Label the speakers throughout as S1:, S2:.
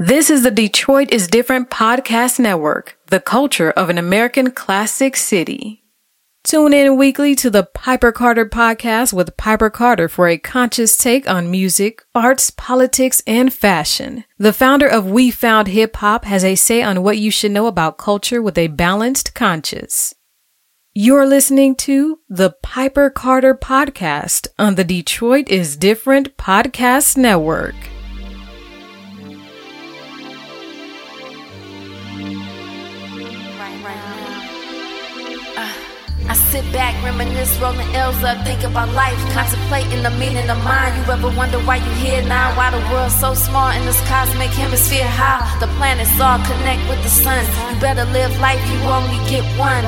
S1: This is the Detroit is Different podcast network, the culture of an American classic city. Tune in weekly to the Piper Carter podcast with Piper Carter for a conscious take on music, arts, politics, and fashion. The founder of We Found Hip Hop has a say on what you should know about culture with a balanced conscience. You're listening to the Piper Carter podcast on the Detroit is Different podcast network.
S2: I sit back, reminisce, rolling L's up, think about life, contemplating the meaning of mine. You ever wonder why you here now? Why the world's so small in this cosmic hemisphere? How the planets all connect with the sun. You better live life, you only get one.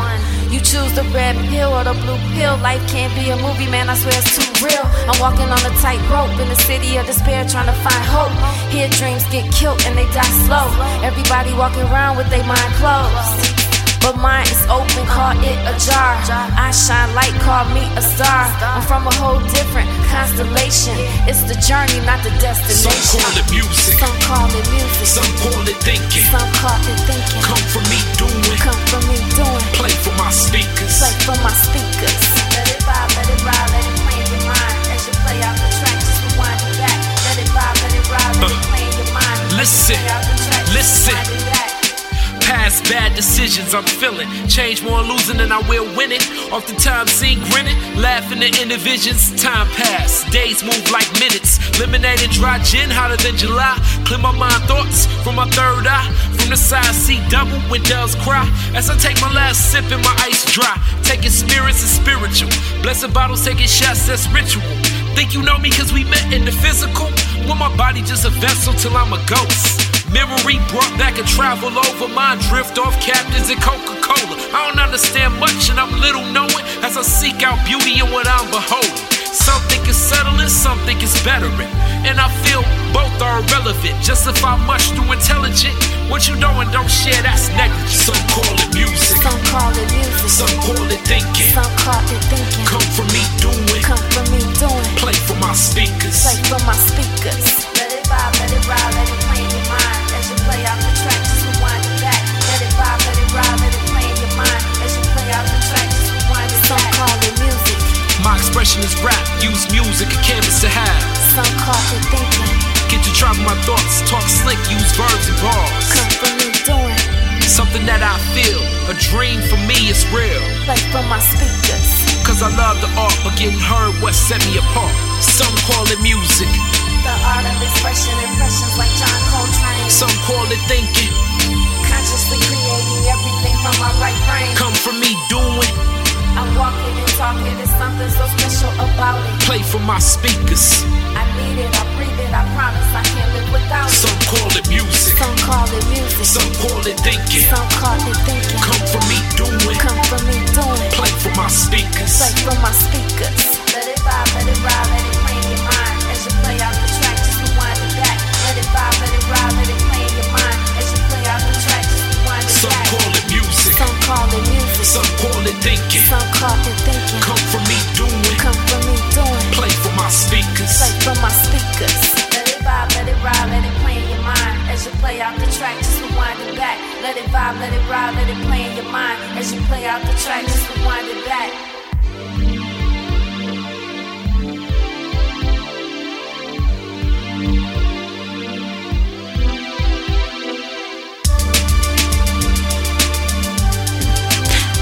S2: You choose the red pill or the blue pill. Life can't be a movie, man. I swear it's too real. I'm walking on a tightrope in the city of despair, trying to find hope. Here dreams get killed and they die slow. Everybody walking around with their mind closed. But mine is open, call it ajar. I shine light, call me a star. I'm from a whole different constellation. It's the journey, not the destination.
S3: Some call it music.
S2: Some call it music.
S3: Some call it thinking.
S2: Some call it thinking.
S3: Come from me doing.
S2: Come from me doing.
S3: Play for my speakers.
S2: Play for my speakers. Let it vibe, let it ride, let it play in your mind. As you play out the track, just rewind it back. Let it vibe, let it ride, let it play in your mind.
S3: Listen,
S2: play out the track, just
S3: listen. Past bad decisions I'm feeling. Change more losing than I will winning. Oftentimes seen grinning, laughing at inner visions. Time pass, days move like minutes. Lemonade and dry gin hotter than July. Clear my mind thoughts from my third eye. From the side, see double when doves cry. As I take my last sip and my ice dry. Taking spirits and spiritual. Blessed bottles taking shots, that's ritual. Think you know me cause we met in the physical? Well, my body just a vessel till I'm a ghost. Memory brought back and travel over my drift off captains and Coca Cola. I don't understand much and I'm little knowing as I seek out beauty in what I'm beholding. Some think it's settling, some think it's bettering. And I feel both are irrelevant. Justify much through intelligent. What you know and don't share, that's negligence. Some call it music,
S2: Some call it music.
S3: some call it thinking.
S2: Some call it thinking.
S3: Come from me doing,
S2: Come from me doing.
S3: play
S2: music,
S3: The art
S2: of expression, impressions like John Coltrane.
S3: some call it thinking.
S2: Consciously creating everything from my right brain.
S3: Come from me doing,
S2: I'm walking and talking, there's something so special about it.
S3: play for my speakers.
S2: I need it, I breathe it, I promise I can't live without it.
S3: Some call it music,
S2: Some call it music.
S3: some call it thinking.
S2: Some call it thinking.
S3: Come from me doing,
S2: Come from me doing.
S3: play for my speakers.
S2: Play for my speakers. Let it vibe, let it ride, let it
S3: Some call it music.
S2: some call it
S3: thinking.
S2: Some call it thinking.
S3: Come from me doing,
S2: Come from me doing.
S3: play for my speakers.
S2: Play for my speakers. Let it vibe, let it ride, let it play in your mind. As you play out the track, just rewind it back. Let it vibe, let it ride, let it play in your mind. As you play out the track, just rewind it back.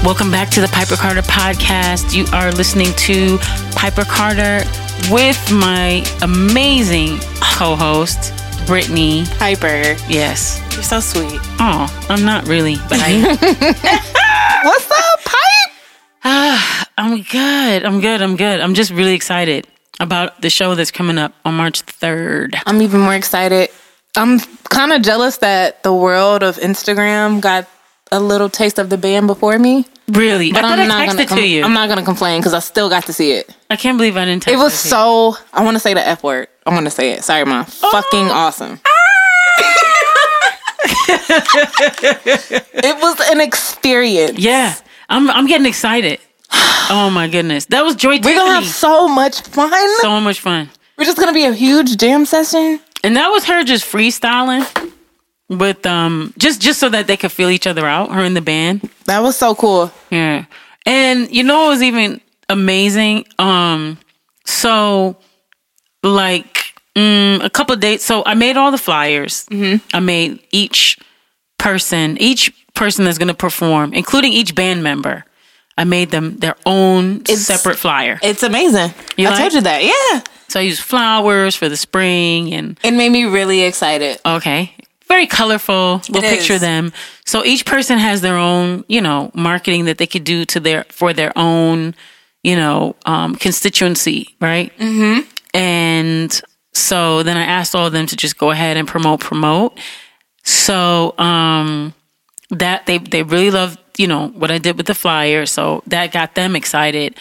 S4: Welcome back to the Piper Carter podcast. You are listening to Piper Carter with my amazing co host, Brittany.
S5: Piper,
S4: Yes.
S5: you're so sweet.
S4: Oh, I'm not really, but I
S5: What's up, Pipe?
S4: Ah, I'm good. I'm good. I'm good. I'm just really excited about the show that's coming up on March 3rd.
S5: I'm even more excited. I'm kind of jealous that the world of Instagram got a little taste of the band before me.
S4: Really?
S5: But
S4: I I
S5: not gonna. com-. I'm not gonna complain because I still got to see it.
S4: I can't believe I didn't text
S5: It was so. I want to say the f word. I want to say it. Sorry, mom. Oh. Fucking awesome. Ah! it was an experience.
S4: Yeah. I'm, I'm getting excited. Oh my goodness. That was Joy
S5: We're gonna have so much fun.
S4: so much fun.
S5: We're just gonna be a huge jam session.
S4: And that was her just freestyling. With um just just so that they could feel each other out. Her and the band.
S5: That was so cool.
S4: Yeah. And you know it was even amazing? Um so like mm, a couple of days so I made all the flyers. Mm-hmm. I made each person, each person that's gonna perform, including each band member. I made them their own
S5: It's-
S4: separate flyer.
S5: It's amazing.
S4: You
S5: I
S4: like?
S5: told you that. Yeah.
S4: So I used flowers for the spring and
S5: It made me really excited.
S4: Okay. Very colorful. We'll
S5: It
S4: picture
S5: is.
S4: them. So each person has their own, you know, marketing that they could do to their for their own, you know, um, constituency, right? Mm-hmm. And so then I asked all of them to just go ahead and promote, promote. So um, that they they really loved, you know, what I did with the flyer. So that got them excited.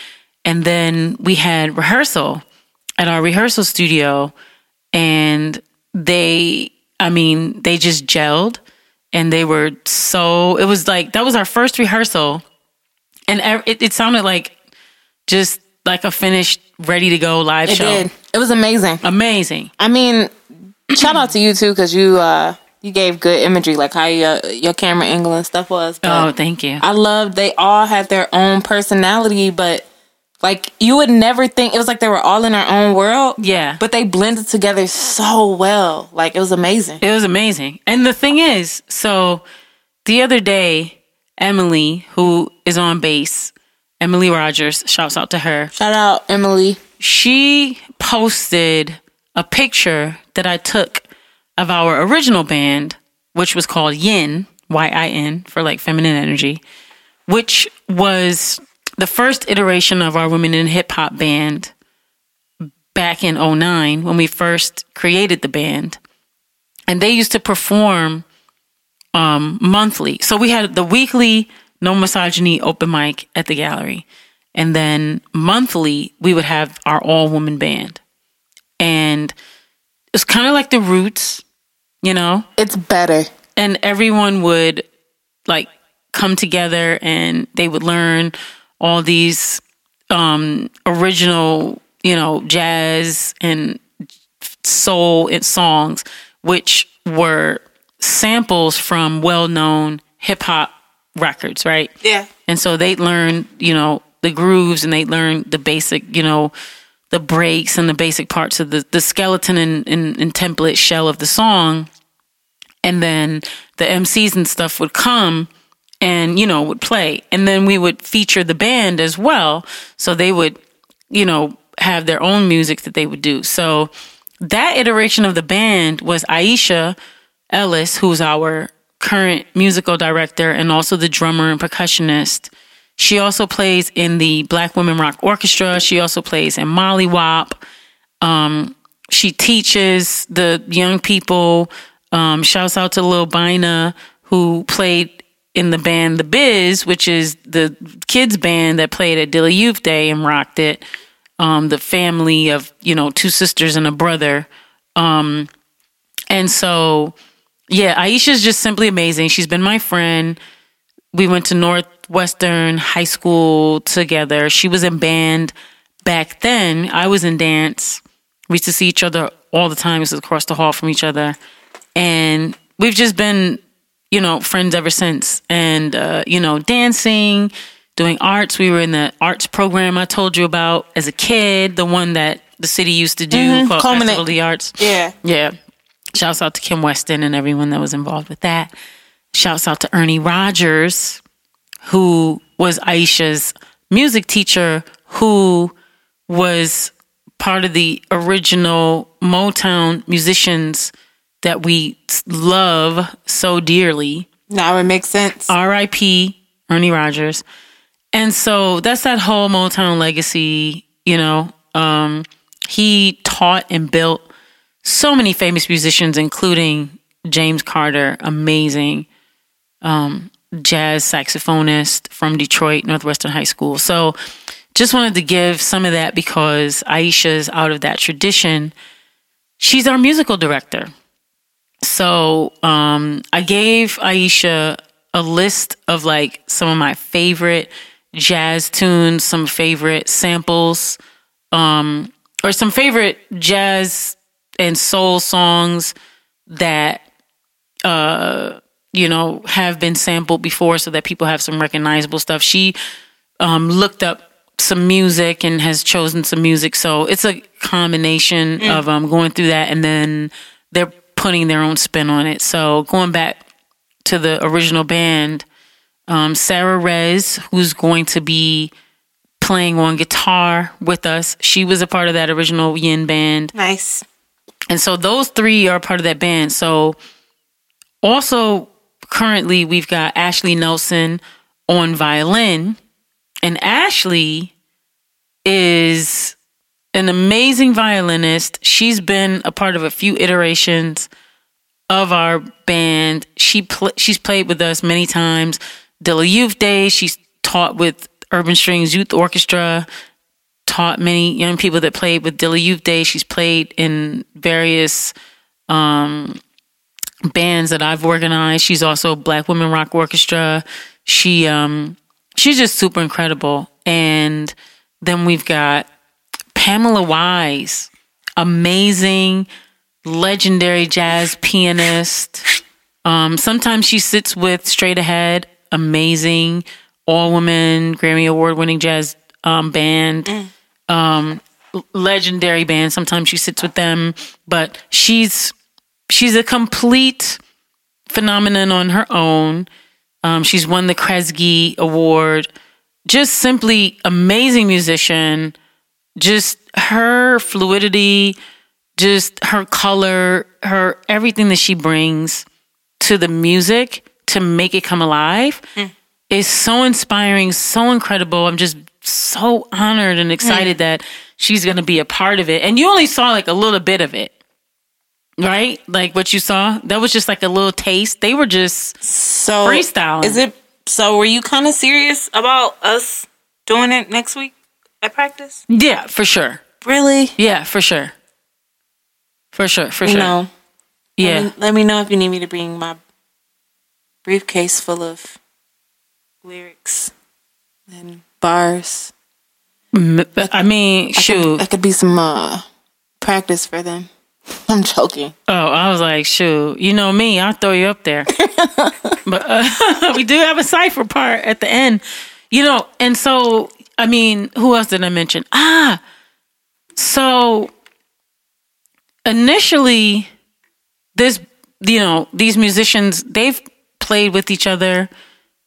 S4: And then we had rehearsal at our rehearsal studio and they i mean they just gelled and they were so it was like that was our first rehearsal and it, it sounded like just like a finished ready to go live
S5: It
S4: show
S5: did. It was amazing.
S4: amazing
S5: I mean, shout out to you too because you uh you gave good imagery, like how your your camera angle and stuff was. But
S4: oh thank you
S5: I love they all had their own personality, but like you would never think it was like they were all in their own world.
S4: Yeah.
S5: but they blended together so well. Like it was amazing.
S4: It was amazing. And the thing is, so the other day, Emily, who is on bass, Emily Rogers, shouts out to her.
S5: Shout out Emily.
S4: she posted a picture that I took of our original band, which was called Yin, Y I N, for like feminine energy, which was the first iteration of our Women in Hip Hop band back in 09 when we first created the band. And they used to perform um, monthly. So we had the weekly No Misogyny open mic at the gallery. And then monthly, we would have our all woman band. And it's kind of like the roots, you know?
S5: It's better.
S4: and everyone would like come together and they would learn all these um original you know jazz and soul and songs which were samples from well-known hip hop records right
S5: Yeah.
S4: and so they learn, you know, the grooves and they learn the basic, you know, the breaks and the basic parts of the, the skeleton and, and, and template shell of the song. And then the MCs and stuff would come and, you know, would play. And then we would feature the band as well. So they would, you know, have their own music that they would do. So that iteration of the band was Aisha Ellis, who's our current musical director and also the drummer and percussionist. She also plays in the Black Women Rock Orchestra. She also plays in Molly Wop. Um, she teaches the young people. Um, shouts out to Lil Bina, who played in the band The Biz, which is the kids band that played at Dilla Youth Day and rocked it. Um, the family of, you know, two sisters and a brother. Um, and so, yeah, Aisha's just simply amazing. She's been my friend. We went to Northwestern High School together. She was in band back then. I was in dance. We used to see each other all the time. To across the hall from each other. And we've just been, you know, friends ever since. And, uh, you know, dancing, doing arts. We were in the arts program I told you about as a kid, the one that the city used to do called
S5: Culminate.
S4: Festival of the Arts.
S5: Yeah.
S4: Yeah. Shouts out to Kim Weston and everyone that was involved with that. Shouts out to Ernie Rogers, who was Aisha's music teacher, who was part of the original Motown musicians that we love so dearly.
S5: Now it makes sense.
S4: R.I.P. Ernie Rogers. And so that's that whole Motown legacy, you know. Um, he taught and built so many famous musicians, including James Carter, amazing um, jazz saxophonist from Detroit, Northwestern High School. So just wanted to give some of that because Aisha's out of that tradition. She's our musical director. So um, I gave Aisha a list of like some of my favorite jazz tunes, some favorite samples, um, or some favorite jazz and soul songs that uh, you know, have been sampled before so that people have some recognizable stuff. She um, looked up some music and has chosen some music. So it's a combination of um, going through that and then they're putting their own spin on it. So going back to the original band, um, Sarah Rez, who's going to be playing on guitar with us, she was a part of that original Yin band.
S5: Nice.
S4: And so those three are part of that band. So also currently we've got Ashley Nelson on violin. And Ashley is an amazing violinist. She's been a part of a few iterations of our band. She pl- she's played with us many times. Dilla Youth Day, she's taught with Urban Strings Youth Orchestra, taught many young people that played with Dilla Youth Day. She's played in various um, bands that I've organized. She's also Black Women Rock Orchestra. She um, she's just super incredible. And then we've got Pamela Wise, amazing, legendary jazz pianist. Um, sometimes she sits with Straight Ahead, amazing, all woman, Grammy Award winning jazz um, band. Um, legendary band. Sometimes she sits with them, but she's she's a complete phenomenon on her own. Um, she's won the Kresge Award. Just simply amazing musician. Just her fluidity, just her color, her everything that she brings to the music to make it come alive mm. is so inspiring, so incredible. I'm just so honored and excited mm. that she's going to be a part of it. And you only saw like a little bit of it. Right? Like what you saw? That was just like a little taste. They were just
S5: So
S4: freestyle.
S5: Is it so were you kind of serious about us doing it next week at practice?
S4: yeah, for sure.
S5: Really?
S4: Yeah, for sure. For sure, for
S5: You
S4: sure.
S5: know.
S4: yeah.
S5: Let me, let me know if you need me to bring my briefcase full of lyrics and bars.
S4: I mean, shoot.
S5: That could be some uh, practice for them. I'm joking.
S4: Oh, I was like, shoot. You know me, I'll throw you up there. but uh, we do have a cipher part at the end, you know. And so, I mean, who else did I mention? Ah, so initially, this, you know, these musicians, they've played with each other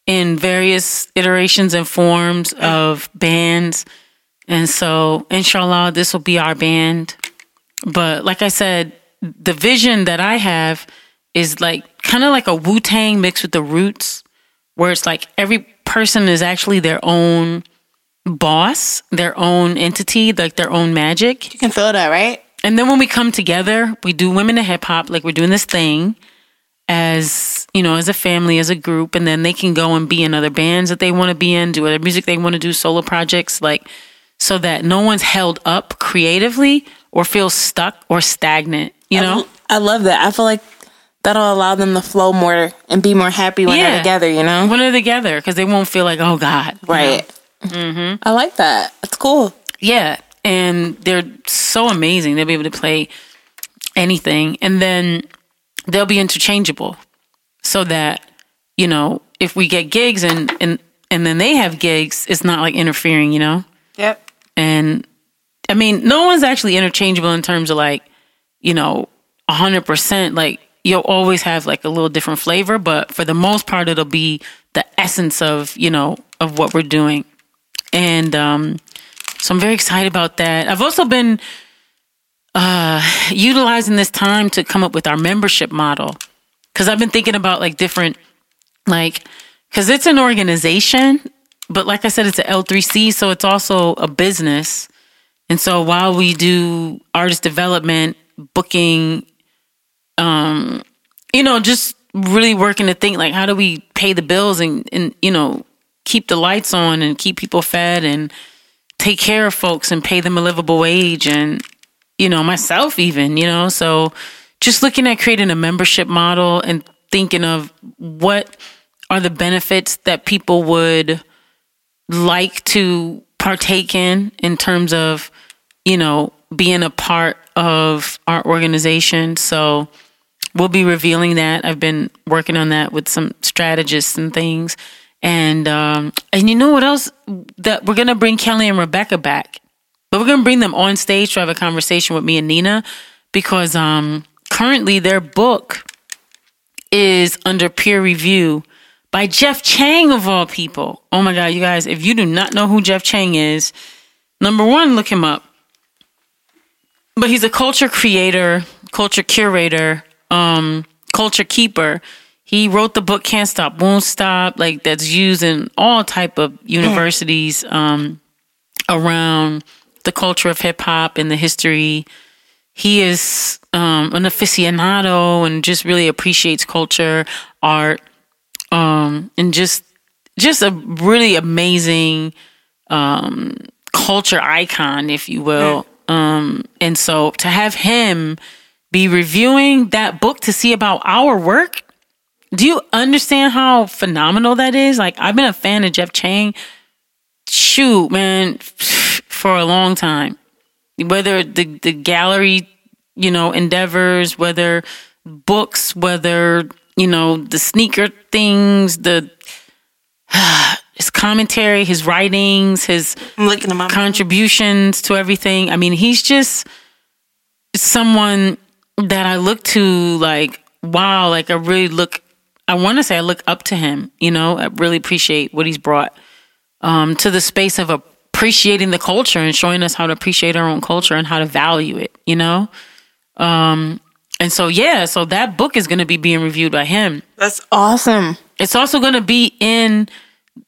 S4: in various iterations and forms of bands. And so, inshallah, this will be our band. But like I said, the vision that I have is like kind of like a Wu Tang mixed with the roots, where it's like every person is actually their own boss, their own entity, like their own magic.
S5: You can feel that, right?
S4: And then when we come together, we do women in hip hop, like we're doing this thing as, you know, as a family, as a group, and then they can go and be in other bands that they want to be in, do other music they want to do, solo projects, like so that no one's held up creatively or feels stuck or stagnant, you know?
S5: I love that. I feel like that'll allow them to flow more and be more happy when they're together, you know?
S4: When they're together, because they won't feel like, oh God. you know?
S5: Right. Mm-hmm. I like that. It's cool.
S4: Yeah. And they're so amazing. They'll be able to play anything. And then they'll be interchangeable so that, you know, if we get gigs and, and, and then they have gigs, it's not like interfering, you know?
S5: Yep.
S4: And I mean, no one's actually interchangeable in terms of like, you know, 100%. Like, you'll always have like a little different flavor, but for the most part, it'll be the essence of, you know, of what we're doing. And um, so I'm very excited about that. I've also been uh, utilizing this time to come up with our membership model because I've been thinking about like different, like, because it's an organization, but like I said, it's a L3C, so it's also a business. And so while we do artist development, booking, um, you know, just really working to think like how do we pay the bills and, and you know, keep the lights on and keep people fed and take care of folks and pay them a livable wage and you know, myself even, you know. So just looking at creating a membership model and thinking of what are the benefits that people would like to partake in in terms of, you know, being a part of our organization. So we'll be revealing that. I've been working on that with some strategists and things. And um, and you know what else? That we're gonna bring Kelly and Rebecca back, but we're gonna bring them on stage to have a conversation with me and Nina because um, currently their book is under peer review by Jeff Chang of all people. Oh my god, you guys! If you do not know who Jeff Chang is, number one, look him up. But he's a culture creator, culture curator, um, culture keeper. He wrote the book "Can't Stop, Won't Stop," like that's used in all type of universities um, around the culture of hip hop and the history. He is um, an aficionado and just really appreciates culture, art, um, and just just a really amazing um, culture icon, if you will. Um, and so to have him be reviewing that book to see about our work, do you understand how phenomenal that is? Like I've been a fan of Jeff Chang, shoot, man, for a long time. Whether the the gallery, you know, endeavors, whether books, whether you know the sneaker things, the his commentary, his writings, his
S5: I'm looking at my
S4: contributions to everything. I mean, he's just someone that I look to like, wow, like I really look, I want to say I look up to him, you know, I really appreciate what he's brought um, to the space of appreciating the culture and showing us how to appreciate our own culture and how to value it, you know? Um, and so, yeah, so that book is going to be being reviewed by him.
S5: That's awesome.
S4: It's also going to be in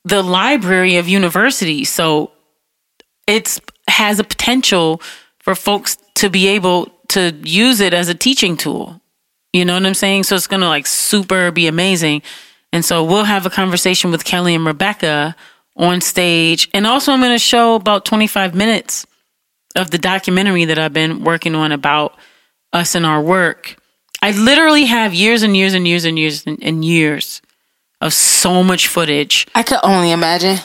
S4: the library of universities. So it's has a potential for folks to be able to use it as a teaching tool. You know what I'm saying? So it's to like super be amazing. And so we'll have a conversation with Kelly and Rebecca on stage. And also I'm to show about 25 minutes of the documentary that I've been working on about us and our work. I literally have years and years and years and years and, and years of so much footage.
S5: I could only imagine.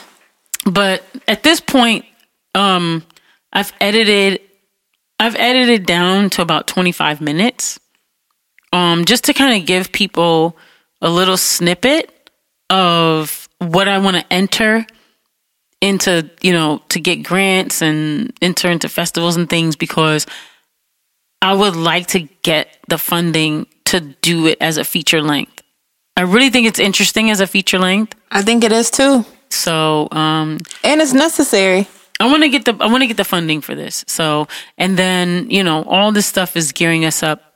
S4: But at this point, um, I've edited I've edited down to about 25 minutes. Um, just to kind of give people a little snippet of what I want to enter into, you know, to get grants and enter into festivals and things because I would like to get the funding to do it as a feature length. I really think it's interesting as a feature length.
S5: I think it is too.
S4: So, um,
S5: And it's necessary.
S4: I want to get the I want to get the funding for this. So, and then you know, all this stuff is gearing us up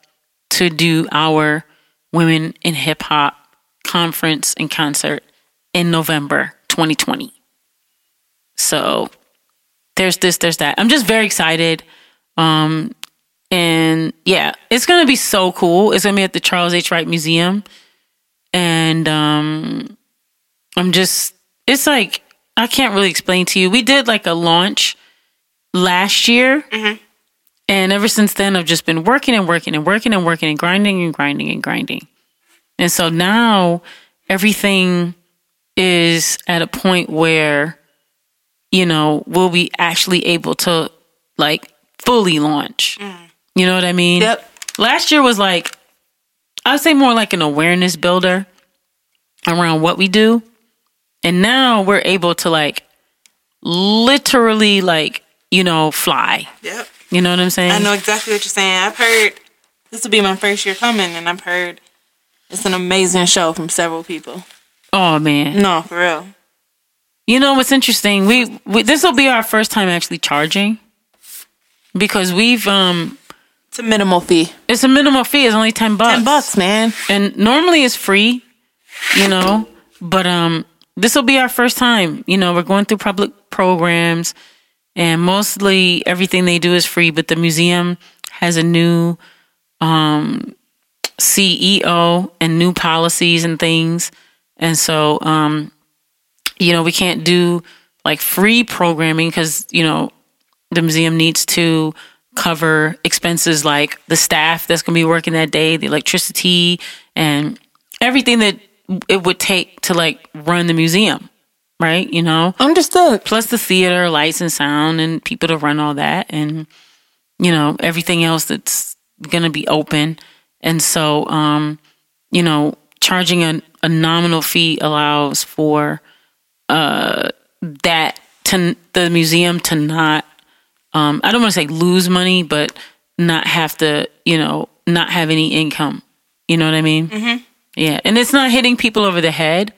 S4: to do our Women in Hip Hop conference and concert in November 2020. So, there's this, there's that. I'm just very excited. Um, and yeah, it's gonna be so cool. It's gonna be at the Charles H. Wright Museum, and um, I'm just, it's like I can't really explain to you. We did like a launch last year. And ever since then, I've just been working and working and working and working and grinding and grinding and grinding. And so now everything is at a point where, you know, we'll be actually able to like fully launch. Mm. You know what I mean?
S5: Yep.
S4: Last year was like, I'd say more like an awareness builder around what we do. And now we're able to like literally like, you know, fly.
S5: Yep.
S4: You know what I'm saying?
S5: I know exactly what you're saying. I've heard this will be my first year coming, and I've heard it's an amazing show from several people.
S4: Oh man.
S5: No, for real.
S4: You know what's interesting? We, we this will be our first time actually charging because we've um
S5: It's a minimal fee.
S4: it's a minimal fee. It's only 10 bucks.
S5: Ten bucks, man.
S4: And normally it's free, you know, but um this will be our first time. You know, we're going through public programs and mostly everything they do is free, but the museum has a new um CEO and new policies and things. And so um you know, we can't do like free programming cuz you know, the museum needs to cover expenses like the staff that's going to be working that day, the electricity, and everything that it would take to like run the museum, right? You know,
S5: Understood.
S4: plus the theater, lights and sound, and people to run all that, and you know everything else that's to be open. And so, um, you know, charging a, a nominal fee allows for uh, that to the museum to not, um, I don't want to say lose money, but not have to, you know, not have any income. You know what I mean? Mm-hmm. Yeah, and it's not hitting people over the head,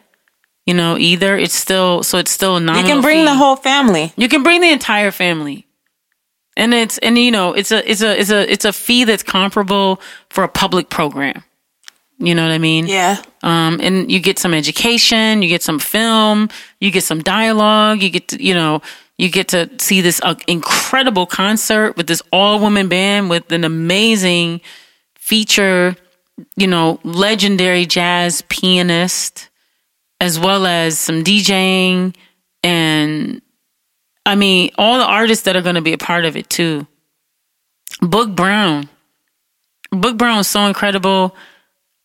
S4: you know, either. It's still so it's still a
S5: You can bring
S4: fee.
S5: the whole family.
S4: You can bring the entire family. And it's and you know, it's a it's a it's a it's a fee that's comparable for a public program. You know what I mean?
S5: Yeah.
S4: Um and you get some education, you get some film, you get some dialogue, you get to, you know, you get to see this uh, incredible concert with this all woman band with an amazing feature, you know, legendary jazz pianist as well as some DJing and I mean, all the artists that are going to be a part of it too. Boog Brown. Boog Brown is so incredible.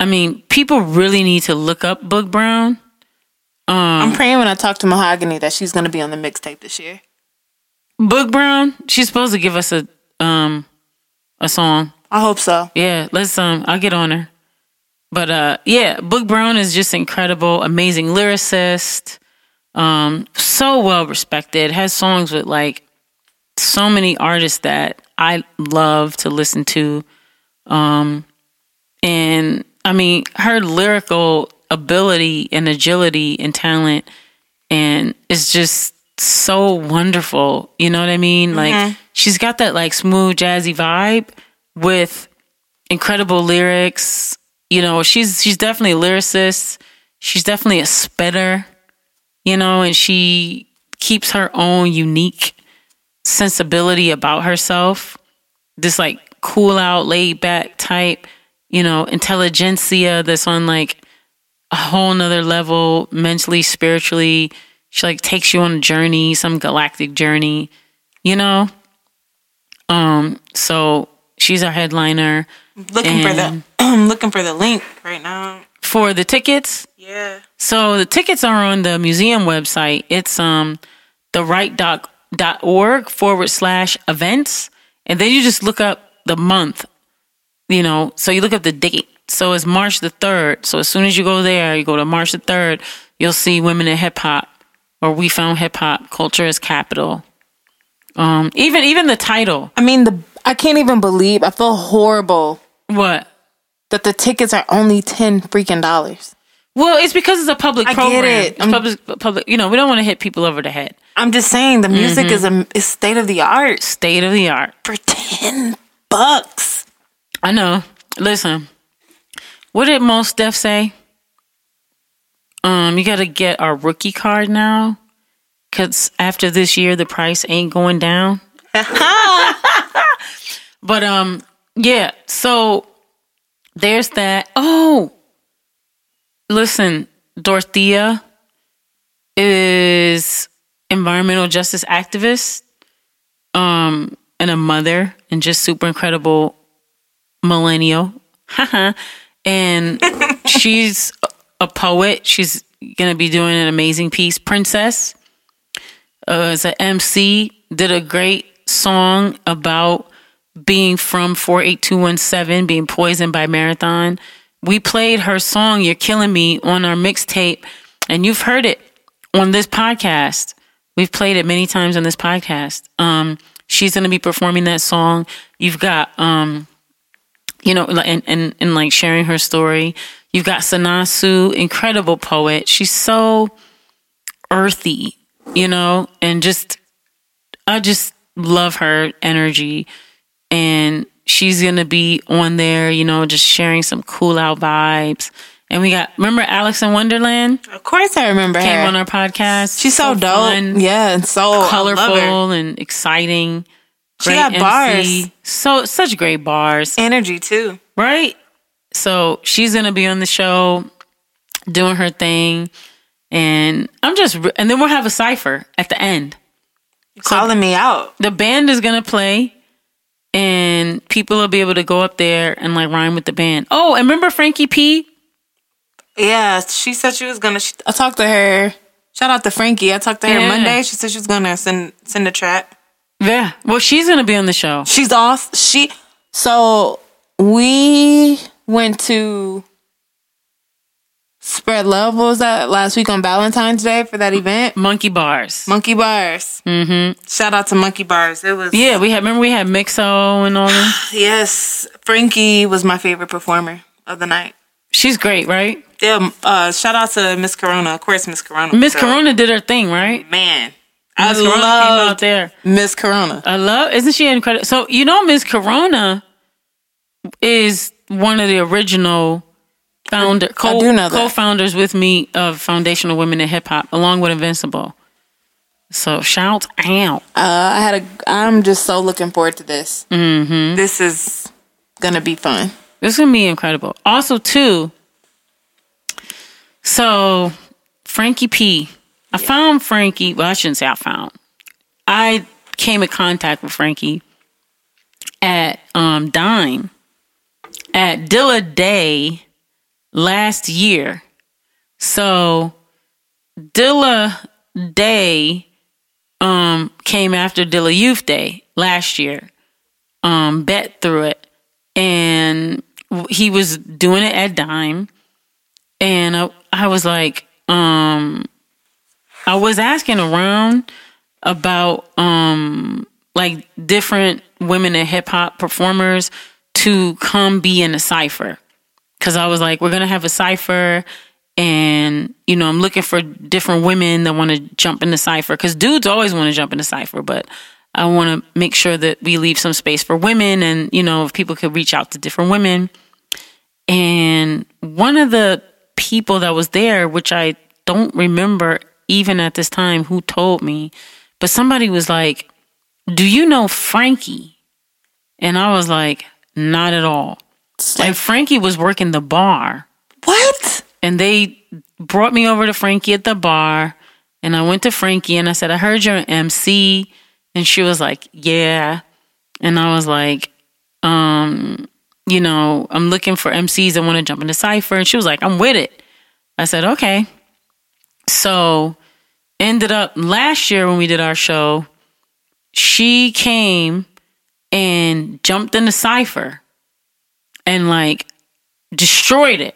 S4: I mean, people really need to look up Boog Brown.
S5: I'm praying when I talk to Mahogany that she's going to be on the mixtape this year.
S4: Boog Brown, she's supposed to give us a um a song.
S5: I hope so.
S4: Yeah, let's um I'll get on her. But uh yeah, Boog Brown is just incredible, amazing lyricist. Um so well respected, has songs with like so many artists that I love to listen to. Um and I mean her lyrical ability and agility and talent and it's just so wonderful. You know what I mean? Like she's got that like smooth jazzy vibe with incredible lyrics. You know, she's she's definitely a lyricist. She's definitely a spitter. You know, and she keeps her own unique sensibility about herself. This like cool out, laid back type, you know, intelligentsia that's on like a whole nother level mentally, spiritually. She like takes you on a journey, some galactic journey, you know? Um, so she's our headliner.
S5: Looking for the I'm looking for the link right now.
S4: For the tickets,
S5: Yeah.
S4: so the tickets are on the museum website. It's um the right dot dot org forward slash events. And then you just look up the month. You know, so you look up the date. So it's March the third. So as soon as you go there, you go to March the third, you'll see women in hip hop or we found hip hop, culture is capital. Um even even the title.
S5: I mean the I can't even believe I feel horrible
S4: What?
S5: that the tickets are only 10 freaking dollars.
S4: Well, it's because it's a public
S5: I get it.
S4: Public, public. You know, we don't want to hit people over the head.
S5: I'm just saying the music is a is state of the art
S4: State of the art.
S5: for 10 bucks.
S4: I know. Listen, what did Mos Def say? Um, you got to get our rookie card now, cause after this year the price ain't going down. but um, yeah. So there's that. Oh, listen, Dorothea is environmental justice activist, um, and a mother, and just super incredible millennial. and she's a poet. She's gonna be doing an amazing piece. Princess uh, is an MC. Did a great song about being from 48217, being poisoned by Marathon. We played her song, You're Killing Me, on our mixtape, and you've heard it on this podcast. We've played it many times on this podcast. Um, she's going to be performing that song. You've got, um, you know, and, and, and like sharing her story. You've got Sanasu, incredible poet. She's so earthy, you know, and just, I just love her energy. And she's to be on there, you know, just sharing some cool out vibes. And we got, remember Alex in Wonderland
S5: Of course I remember
S4: came
S5: her.
S4: on our podcast?
S5: She's so, dope.
S4: fun,
S5: yeah, and so I love her.
S4: colorful and exciting.
S5: She got
S4: MC.
S5: bars.
S4: So such great bars,
S5: Energy too.
S4: right? So she's gonna be on the show, doing her thing, and I'm just. And then we'll have a cipher at the end.
S5: Calling me out.
S4: The band is gonna play, and people will be able to go up there and like rhyme with the band. Oh, and remember Frankie P?
S5: Yeah, she said she was gonna. She, I talked to her. Shout out to Frankie. I talked to her
S4: Yeah.
S5: Monday. She said she was gonna send send a track.
S4: Yeah. Well, she's gonna be on the show.
S5: She's off. She so we
S6: went to Spread Love. What was that last week on Valentine's Day for that event?
S4: Monkey bars.
S6: Monkey Bars. Mm-hmm. Shout out to Monkey Bars. It was
S4: Yeah, we had remember we had Mixo and all
S6: yes. Frankie was my favorite performer of the night.
S4: She's great, right?
S6: Yeah. Uh, shout out to Miz Korona. Of course, Miz Korona.
S4: Miss
S6: So,
S4: Corona did her thing, right?
S6: Man, I
S4: Miz Korona
S6: love
S4: out there.
S6: Miz Korona.
S4: I love. Isn't she incredible? So you know, Miss Corona is one of the original founder co
S6: do know that.
S4: co-founders with me of Foundational Women in Hip Hop, along with Invincible. So shout out.
S6: Uh, I had a. I'm just so looking forward to this. Mm-hmm. This is gonna be fun.
S4: This is gonna be incredible. Also, too. So, Frankie P. I found Frankie. Well, I shouldn't say I found. I came in contact with Frankie at um, Dime at Dilla Day last year. So, Dilla Day um, came after Dilla Youth Day last year. Um, bet through it and he was doing it at Dime, and I, I was like, um, I was asking around about um like different women in hip hop performers to come be in a cipher because I was like, we're gonna have a cipher. And you know, I'm looking for different women that want to jump in the cipher because dudes always want to jump in the cipher, but I want to make sure that we leave some space for women and, you know, if people could reach out to different women. And one of the people that was there, which I don't remember even at this time who told me, but somebody was like, Do you know Frankie? And I was like, Not at all. And Frankie was working the bar
S6: What?
S4: and they brought me over to Frankie at the bar. And I went to Frankie and I said, I heard you're an MC. And she was like, Yeah. And I was like, um, you know, I'm looking for MCs that want to jump into Cypher. And she was like, I'm with it. I said, Okay. So ended up last year when we did our show, she came and jumped into Cypher and like destroyed it.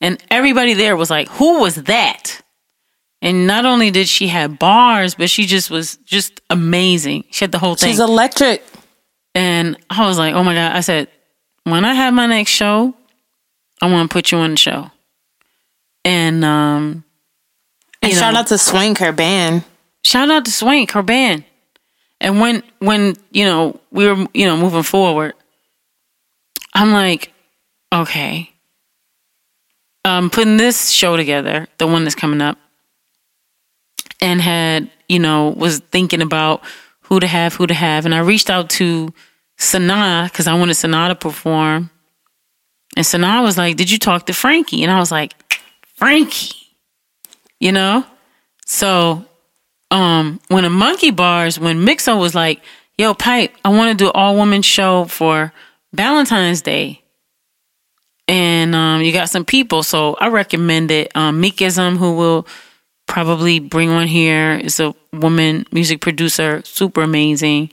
S4: And everybody there was like, who was that? And not only did she have bars, but she just was just amazing. She had the whole thing.
S6: She's electric.
S4: and I was like, oh my God. I said, when I have my next show, I want to put you on the show. And um
S6: And
S4: you
S6: shout out to Swank, her band.
S4: shout out to Swank, her band. And when when you know we were you know moving forward, I'm like, okay, I'm putting this show together, the one that's coming up, and had you know was thinking about who to have, who to have, and I reached out to Sanaa because I wanted Sanaa to perform, and Sanaa was like, "Did you talk to Frankie?" And I was like, "Frankie," you know, so um when a monkey bars when mixo was like yo pipe i want to do all woman show for valentine's day and um you got some people so i recommended um meekism who will probably bring on here is a woman music producer super amazing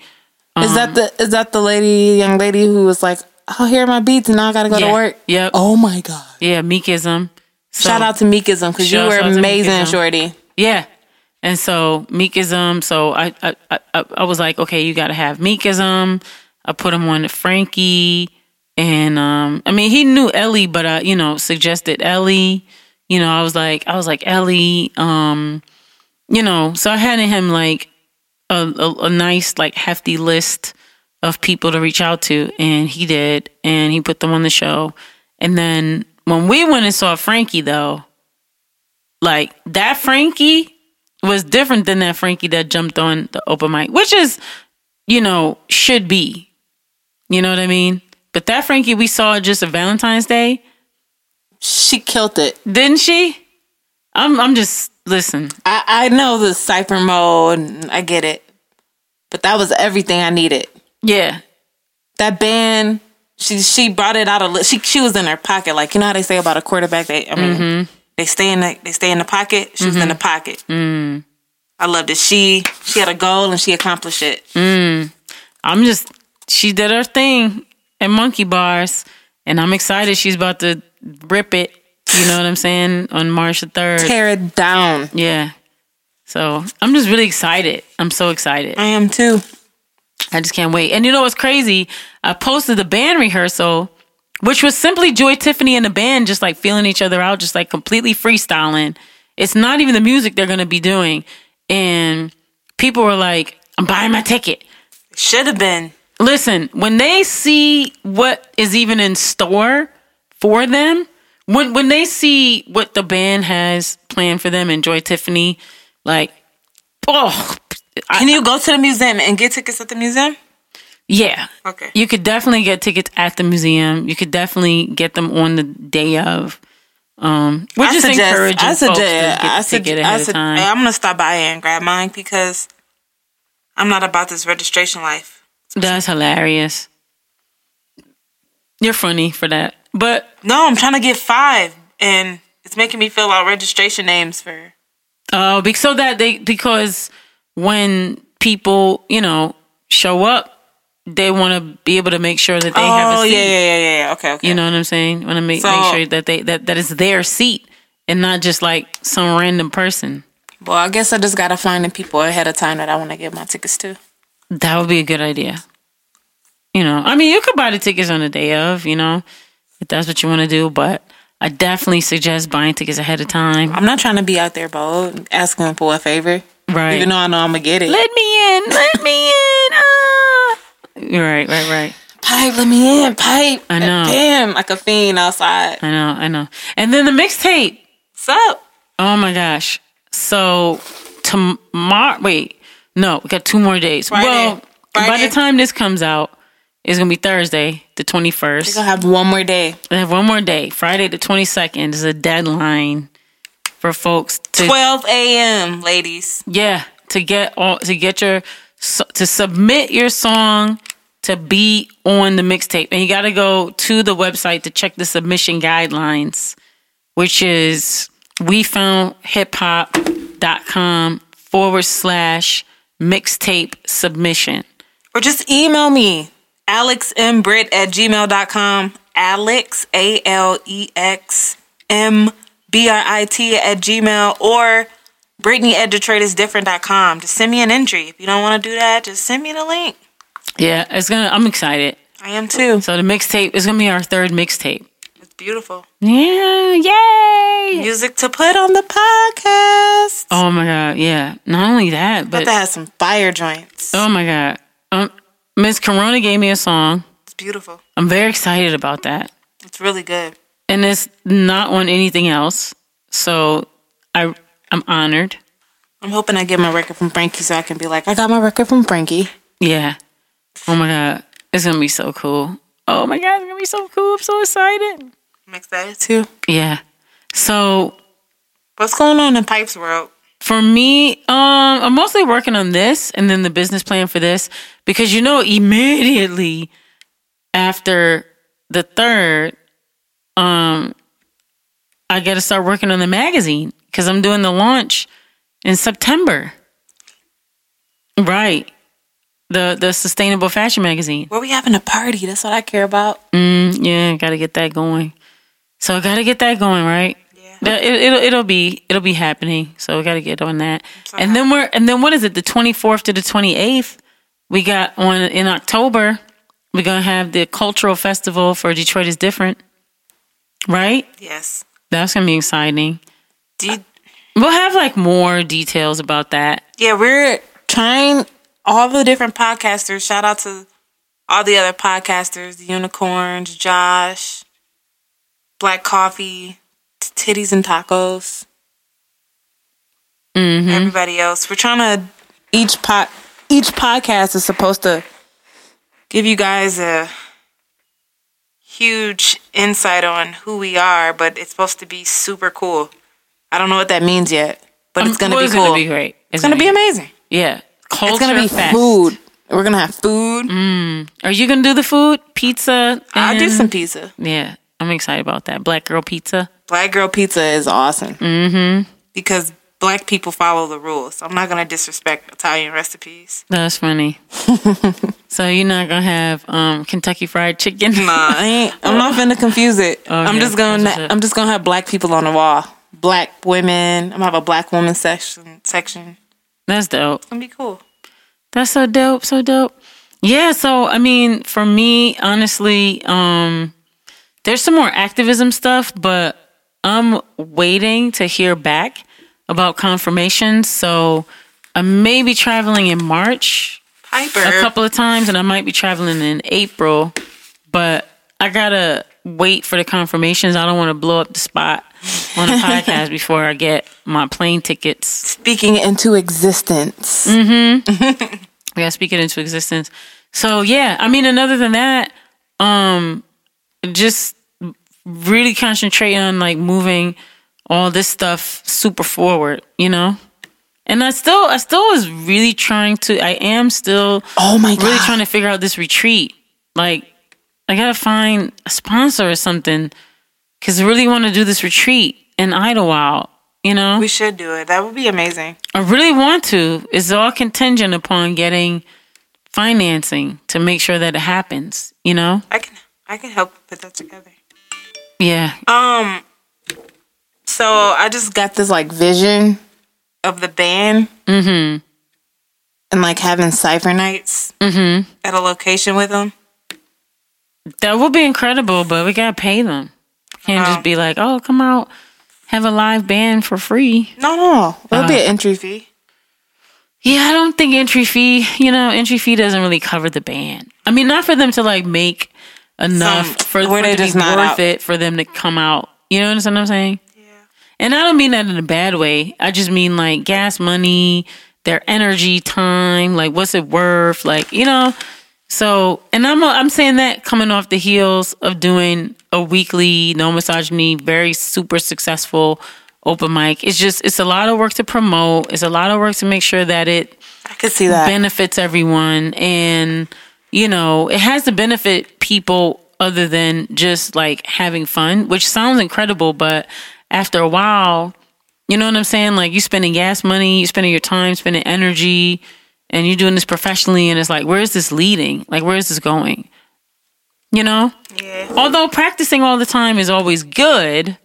S6: Is that the is that the lady, young lady who was like, "I'll hear my beats and now I gotta go
S4: yeah,
S6: to work."
S4: yep
S6: Oh my god!
S4: yeah meekism so,
S6: Shout out to Meekism because you were amazing, Shorty.
S4: Yeah. And so Meekism, so I I, I I was like, okay, you gotta have Meekism. I put him on Frankie. And um I mean he knew Ellie, but I, you know, suggested Ellie. You know, I was like I was like Ellie, um, you know, so I had him like a, a, a nice, like hefty list of people to reach out to, and he did, and he put them on the show. And then when we went and saw Frankie though, like that Frankie was different than that Frankie that jumped on the open mic, which is, you know, should be. You know what I mean? But that Frankie we saw just a Valentine's Day,
S6: She killed it.
S4: didn't she? I'm I'm just listen.
S6: I, I know the cipher mode. I get it, but that was everything I needed.
S4: Yeah.
S6: That band, she she brought it out of she she was in her pocket. Like you know how they say about a quarterback. They I mean
S4: Mm-hmm.
S6: they stay in the they stay in the pocket. She was in the pocket.
S4: Mm.
S6: I loved it. She she had a goal and she accomplished it.
S4: I'm just she did her thing at Monkey Bars and I'm excited. She's about to rip it. You know what I'm saying on March the third.
S6: Tear it down.
S4: Yeah. So I'm just really excited. I'm so excited.
S6: I am too.
S4: I just can't wait. And you know what's crazy? I posted the band rehearsal, which was simply Joy Tiffany and the band just like feeling each other out, just like completely freestyling. It's not even the music they're gonna be doing. And people were like, I'm buying my ticket.
S6: Should have been.
S4: Listen, when they see what is even in store for them, when when they see what the band has planned for them and Joy Tiffany, like, oh, I-
S6: Can you go to the museum and get tickets at the museum?
S4: yeah,
S6: Okay.
S4: you could definitely get tickets at the museum. You could definitely get them on the day of. Um, we're
S6: I
S4: just
S6: suggest-
S4: encouraging
S6: I
S4: folks to get
S6: I
S4: ticket ahead
S6: I
S4: of time.
S6: I'm gonna stop by and grab mine because I'm not about this registration life.
S4: That's hilarious. You're funny for that, but
S6: No, I'm trying to get five, and it's making me fill out registration names for.
S4: Uh, be- so that they because when people you know show up, they want to be able to make sure that they have
S6: oh
S4: a seat.
S6: yeah, yeah, yeah, yeah. Okay, okay.
S4: You know what I'm saying? Want to make
S6: So-
S4: make sure that they that that is their seat and not just like some random person.
S6: Well, I guess I just gotta find the people ahead of time that I want to get my tickets to.
S4: That would be a good idea. You know, I mean, you could buy the tickets on the day of, you know, if that's what you want to do. But I definitely suggest buying tickets ahead of time.
S6: I'm not trying to be out there, bold, asking for a favor.
S4: Right.
S6: Even though I know I'm gonna get it.
S4: Let me in. Let me in. Ah. Right, right, right.
S6: pipe, let me in, pipe.
S4: I know.
S6: Damn, like a fiend outside.
S4: I know, I know. And then the mixtape.
S6: What's up?
S4: Oh my gosh. So tomorrow, wait, no, we got two more days.
S6: Friday.
S4: Well, by the time this comes out, it's gonna be Thursday, the twenty first.
S6: We
S4: first.
S6: gonna have one more day.
S4: We have one more day. Friday, the twenty second is a deadline for folks to
S6: 12 a.m., ladies.
S4: yeah to get all to get your to submit your song to be on the mixtape, and you got to go to the website to check the submission guidelines, which is we found hip hop.com forward slash mixtape submission.
S6: Or just email me, alexmbrit at gmail.com. Alex, A L E X M B R I T at gmail. Or Brittany at DetroitisDifferent.com. Just send me an entry. If you don't want to do that, just send me the link.
S4: Yeah, it's gonna. I'm excited.
S6: I am too.
S4: So the mixtape is gonna be our third mixtape.
S6: Beautiful.
S4: Yeah, yay!
S6: Music to put on the podcast.
S4: Oh my god, yeah. Not only that,
S6: But
S4: but
S6: that has some fire joints.
S4: oh my god, um, Miz Korona gave me a song.
S6: It's beautiful.
S4: I'm very excited about that,
S6: It's really good.
S4: and it's not on anything else. So I I'm honored.
S6: I'm hoping I get my record from Frankie so I can be like, I got my record from Frankie.
S4: Yeah. Oh my god, it's gonna be so cool. Oh my god, it's gonna be so cool. I'm so excited.
S6: I'm excited too.
S4: Yeah. So
S6: What's going on in Pipes World?
S4: For me, um, I'm mostly working on this and then the business plan for this because you know immediately after the third, um, I got to start working on the magazine because I'm doing the launch in September. Right, the the sustainable fashion magazine.
S6: Where we having a party? That's what I care about.
S4: Mm, yeah, got to get that going. So I got to get that going, right? Yeah. It, it'll it'll be it'll be happening. So we got to get on that. And then we're and then what is it? The twenty fourth to the twenty eighth. We got on in October. We're gonna have the cultural festival for Detroit is different, right?
S6: Yes.
S4: That's gonna be exciting.
S6: Do you- uh,
S4: We'll have like more details about that.
S6: yeah, we're trying all the different podcasters. Shout out to all the other podcasters, the Unicorns, Josh, Black Coffee, T- Titties and Tacos,
S4: Mm-hmm.
S6: everybody else. We're trying to each pot each podcast is supposed to give you guys a huge insight on who we are, but it's supposed to be super cool. I don't know what that means yet, but it's gonna
S4: Well,
S6: be
S4: it's
S6: cool.
S4: It's gonna be great.
S6: It's gonna be amazing.
S4: Yeah, culture
S6: It's gonna be
S4: fest.
S6: food. We're gonna have food.
S4: Are you gonna do the food? Pizza?
S6: I'll do some pizza.
S4: Yeah, I'm excited about that. Black girl pizza.
S6: Black girl pizza is awesome. Mm-hmm. Because
S5: black people follow the rules. I'm not gonna disrespect Italian recipes.
S4: That's funny. so you're not gonna have um, Kentucky Fried Chicken?
S5: Nah, I ain't, I'm not gonna confuse it. I'm
S4: Okay,
S5: just gonna
S4: that's what's up.
S5: I'm just gonna have black people on the wall. Black women. I'm gonna have a black woman section section.
S4: That's dope.
S5: It's gonna be cool.
S4: That's so dope, so dope. Yeah, so I mean, for me, honestly, um, there's some more activism stuff, but I'm waiting to hear back about confirmations. So I may be traveling in March
S5: Piper.
S4: a couple of times, and I might be traveling in April, but I gotta wait for the confirmations. I don't want to blow up the spot on a podcast before I get my plane tickets.
S5: Speaking into existence.
S4: Mm. Yeah, speak it into existence. So yeah, I mean, and other than that, um, just really concentrate on like moving all this stuff super forward, you know. And I still, I still was really trying to. I am still
S5: Oh my god.
S4: really trying to figure out this retreat. Like, I gotta find a sponsor or something because I really want to do this retreat in Idlewild. You know,
S5: we should do it. That would be amazing.
S4: I really want to. It's all contingent upon getting financing to make sure that it happens, you know?
S5: I can I can help put that together.
S4: Yeah.
S5: Um so I just got this like vision of the band.
S4: Mm-hmm.
S5: And like having cipher nights
S4: Mm-hmm.
S5: at a location with them.
S4: That would be incredible, but we gotta pay them. Can't just be like, oh, come out, have a live band for free.
S5: No, no. It'll be
S4: Uh,
S5: an entry fee.
S4: Yeah, I don't think entry fee, you know, entry fee doesn't really cover the band. I mean, not for them to like make enough
S5: Some-
S4: for, for it to be
S5: not
S4: worth
S5: out.
S4: it for them to come out. You know what I'm saying? Yeah. And I don't mean that in a bad way. I just mean like gas money, their energy, time, like what's it worth? Like, you know, so, and I'm I'm saying that coming off the heels of doing a weekly no misogyny, very super successful open mic. It's just it's a lot of work to promote. It's a lot of work to make sure that it
S5: I could see that.
S4: benefits everyone, and you know it has to benefit people other than just like having fun, which sounds incredible, but after a while, you know what I'm saying? Like you're spending gas money, you're spending your time, spending energy, and you're doing this professionally, and it's like, where is this leading? Like, where is this going? You know?
S5: yeah.
S4: Although practicing all the time is always good.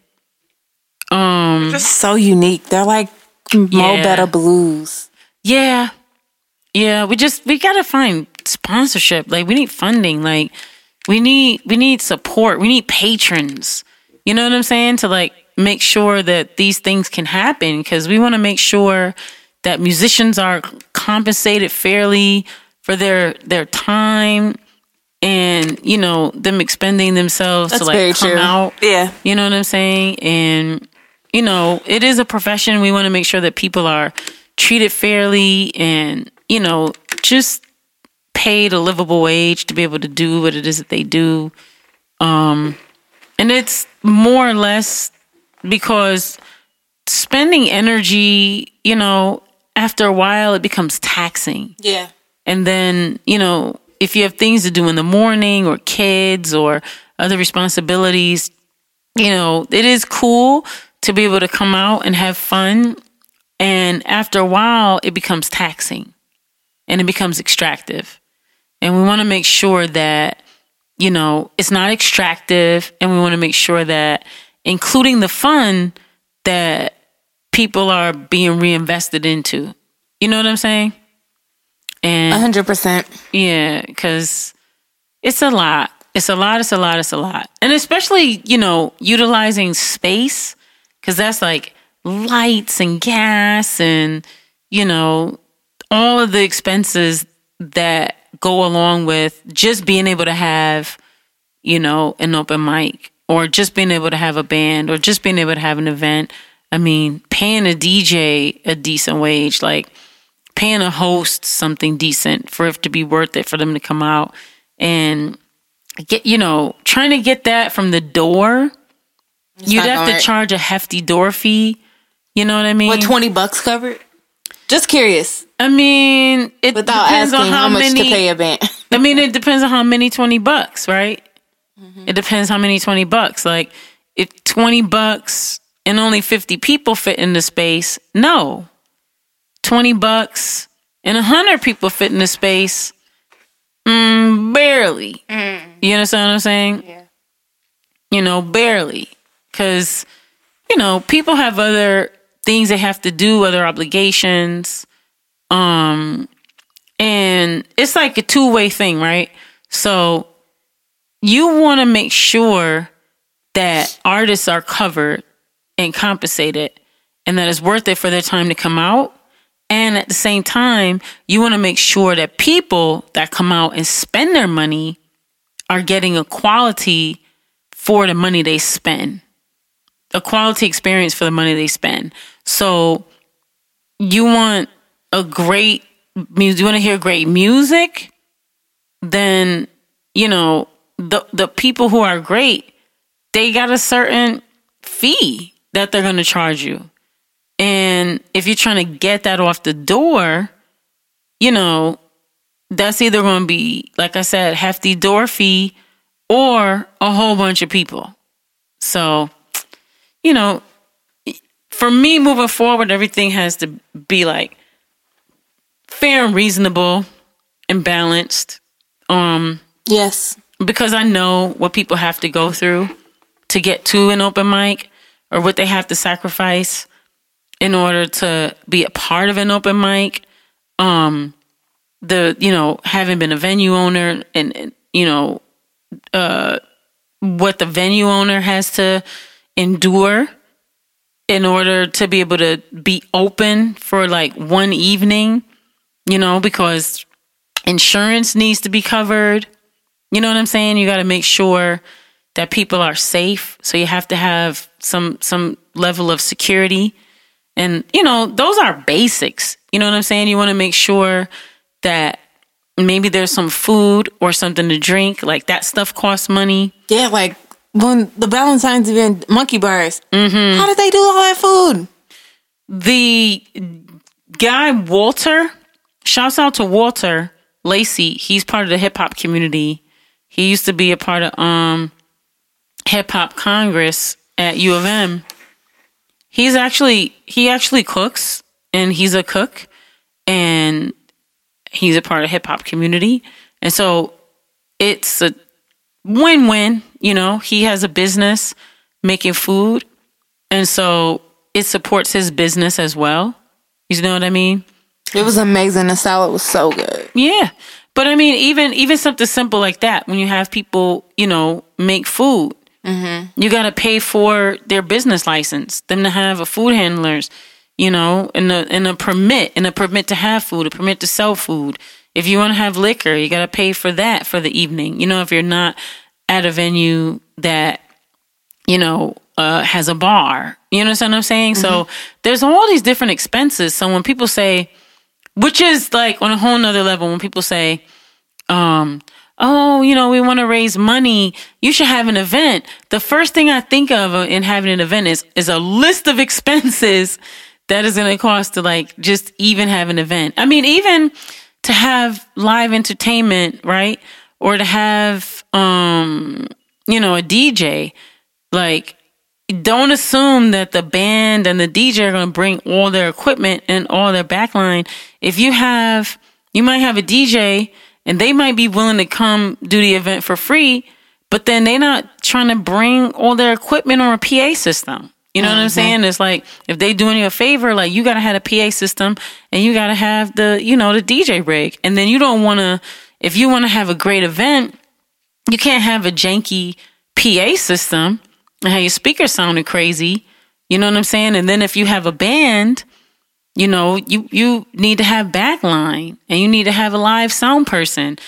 S4: Um
S5: Just so unique. They're like Mo
S4: Yeah.
S5: Better Blues.
S4: Yeah. Yeah, we just we gotta find sponsorship. Like we need funding. Like we need we need support. We need patrons. You know what I'm saying? To like make sure that these things can happen because we want to make sure that musicians are compensated fairly for their their time and you know them expending themselves
S5: That's
S4: to like come
S5: true.
S4: out
S5: Yeah.
S4: you know what I'm saying? And, you know, it is a profession. We want to make sure that people are treated fairly and, you know, just paid a livable wage to be able to do what it is that they do. Um, and it's more or less because spending energy, you know, after a while it becomes taxing.
S5: Yeah.
S4: And then, you know, if you have things to do in the morning or kids or other responsibilities, you know, it is cool to be able to come out and have fun. And after a while, it becomes taxing and it becomes extractive. And we want to make sure that, you know, it's not extractive. And we want to make sure that, including the fun, that people are being reinvested into. You know what I'm saying? And
S5: 100%.
S4: yeah, because it's a lot. It's a lot. It's a lot. It's a lot. And especially, you know, utilizing space, because that's like lights and gas and, you know, all of the expenses that go along with just being able to have, you know, an open mic or just being able to have a band or just being able to have an event. I mean, paying a DJ a decent wage, like, paying a host something decent for it to be worth it for them to come out and get you know trying to get that from the door you'd have
S5: gonna
S4: charge a hefty door fee you know what i mean
S5: What, 20 bucks covered? Just curious.
S4: i mean it
S5: Without
S4: depends
S5: asking
S4: on how,
S5: how, much
S4: many
S5: to pay a band.
S4: i mean it depends on how many 20 bucks right
S5: Mm-hmm.
S4: it depends how many 20 bucks like if 20 bucks and only 50 people fit in the space, no. 20 bucks and 100 people fit in the space, mm, barely. You understand what I'm saying?
S5: Yeah.
S4: You know, barely. Because, you know, people have other things they have to do, other obligations. Um, and it's like a two way thing, right? So you want to make sure that artists are covered and compensated and that it's worth it for their time to come out. And at the same time, you want to make sure that people that come out and spend their money are getting a quality for the money they spend, a quality experience for the money they spend. So you want a great music, you want to hear great music, then, you know, the, the people who are great, they got a certain fee that they're going to charge you. And if you're trying to get that off the door, you know, that's either going to be, like I said, hefty door fee or a whole bunch of people. So, you know, for me moving forward, everything has to be like fair and reasonable and balanced. Um,
S5: Yes.
S4: because I know what people have to go through to get to an open mic or what they have to sacrifice in order to be a part of an open mic. Um, the you know having been a venue owner and, and you know uh, what the venue owner has to endure in order to be able to be open for like one evening, you know, because insurance needs to be covered. You know what I'm saying? You got to make sure that people are safe. So you have to have some some level of security. And you know, those are basics. You know what I'm saying? You want to make sure that maybe there's some food or something to drink. Like that stuff costs money.
S5: Yeah, like when the Valentine's event, monkey bars. Mm-hmm. How did they do all that food?
S4: The guy Walter, shouts out to Walter Lacey. He's part of the hip hop community. He used to be a part of um hip hop Congress at U of M. He's actually he actually cooks and he's a cook and he's a part of hip hop community. And so it's a win win, you know. He has a business making food and so it supports his business as well. You know what I mean?
S5: It was amazing. The salad was so good.
S4: Yeah. But I mean, even even something simple like that, when you have people, you know, make food, mm-hmm. you got to pay for their business license, them to have a food handlers, you know, and a and a permit, and a permit to have food, a permit to sell food. If you want to have liquor, you got to pay for that for the evening. You know, if you're not at a venue that you know, uh, has a bar. You understand what I'm saying? So there's all these different expenses. So when people say, which is like on a whole nother level, when people say, um, oh, you know, we want to raise money, you should have an event. The first thing I think of in having an event is is a list of expenses that is going to cost to like just even have an event. I mean, even to have live entertainment, right? Or to have um, you know, a DJ, like don't assume that the band and the DJ are going to bring all their equipment and all their backline. If you have, you might have a DJ and they might be willing to come do the event for free, but then they're not trying to bring all their equipment or a PA system. You know what I'm saying? It's like if they doing you a favor, like you gotta have a PA system and you gotta have the, you know, the DJ rig. And then you don't wanna, if you wanna have a great event, you can't have a janky PA system and have your speakers sounded crazy. You know what I'm saying? And then if you have a band, you know, you you need to have backline and you need to have a live sound person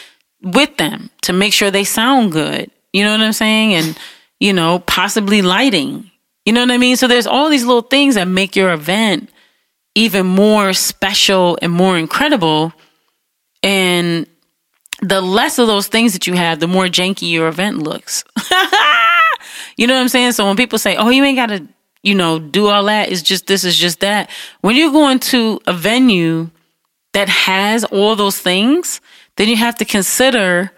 S4: with them to make sure they sound good. You know what I'm saying? And you know, possibly lighting. You know what I mean? So there's all these little things that make your event even more special and more incredible. And the less of those things that you have, the more janky your event looks. you know what I'm saying? So when people say, "Oh, you ain't got to, you know, do all that," it's just this is just that. When you're going to a venue that has all those things, then you have to consider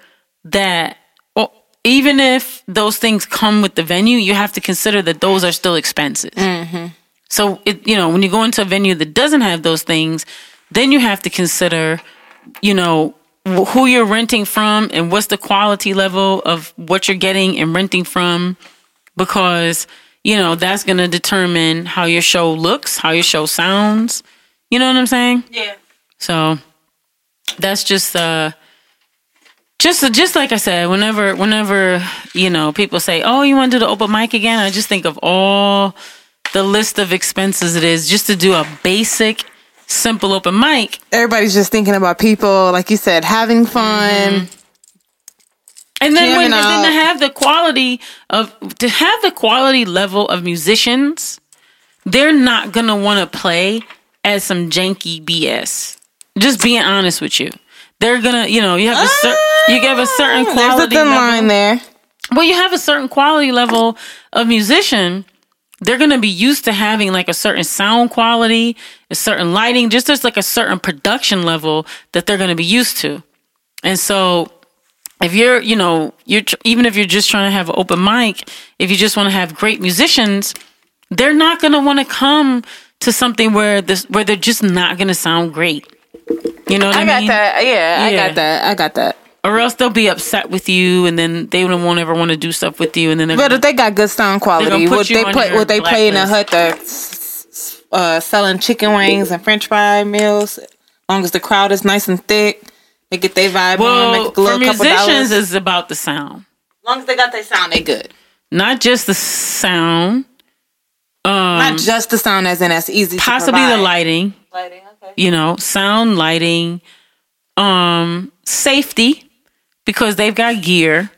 S4: that. Well, even if those things come with the venue, you have to consider that those are still expenses. Mm-hmm. So it, you know, when you go into a venue that doesn't have those things, then you have to consider, you know, who you're renting from and what's the quality level of what you're getting and renting from, because you know that's going to determine how your show looks, how your show sounds. You know what I'm saying?
S5: Yeah.
S4: So that's just uh just just like I said, whenever whenever, you know, people say, Oh, you want to do the open mic again? I just think of all the list of expenses it is just to do a basic, simple open mic.
S6: Everybody's just thinking about people, like you said, having fun. Mm-hmm.
S4: And then when and then to have the quality of to have the quality level of musicians, they're not gonna wanna play as some janky BS. Just being honest with you. They're gonna, you know, you have a cer- you ah, have a certain
S6: There's
S4: quality
S6: a thin
S4: level.
S6: line there.
S4: well, you have a certain quality level of musician. They're gonna be used to having like a certain sound quality, a certain lighting, just there's like a certain production level that they're gonna be used to. And so, if you're, you know, you're tr- even if you're just trying to have an open mic, if you just want to have great musicians, they're not gonna want to come to something where this where they're just not gonna sound great. You know what I, mean?
S6: I got that. Yeah, I got that. I got that.
S4: Or else they'll be upset with you, and then they won't ever want to do stuff with you, and then
S6: But
S4: gonna-
S6: if they got good sound quality, what they play, what they play in a hut, the uh, selling chicken wings and French fry meals. As long as the crowd is nice and thick, they get their vibe on,
S4: Well,
S6: make a
S4: for
S6: little couple
S4: musicians, it's about the sound,
S6: as long as they got their sound, they good.
S4: not just the sound, um,
S6: Not just the sound, as in that's easy.
S4: possibly the lighting.
S6: Lighting, okay.
S4: You know, sound, lighting, um, safety, because they've got gear.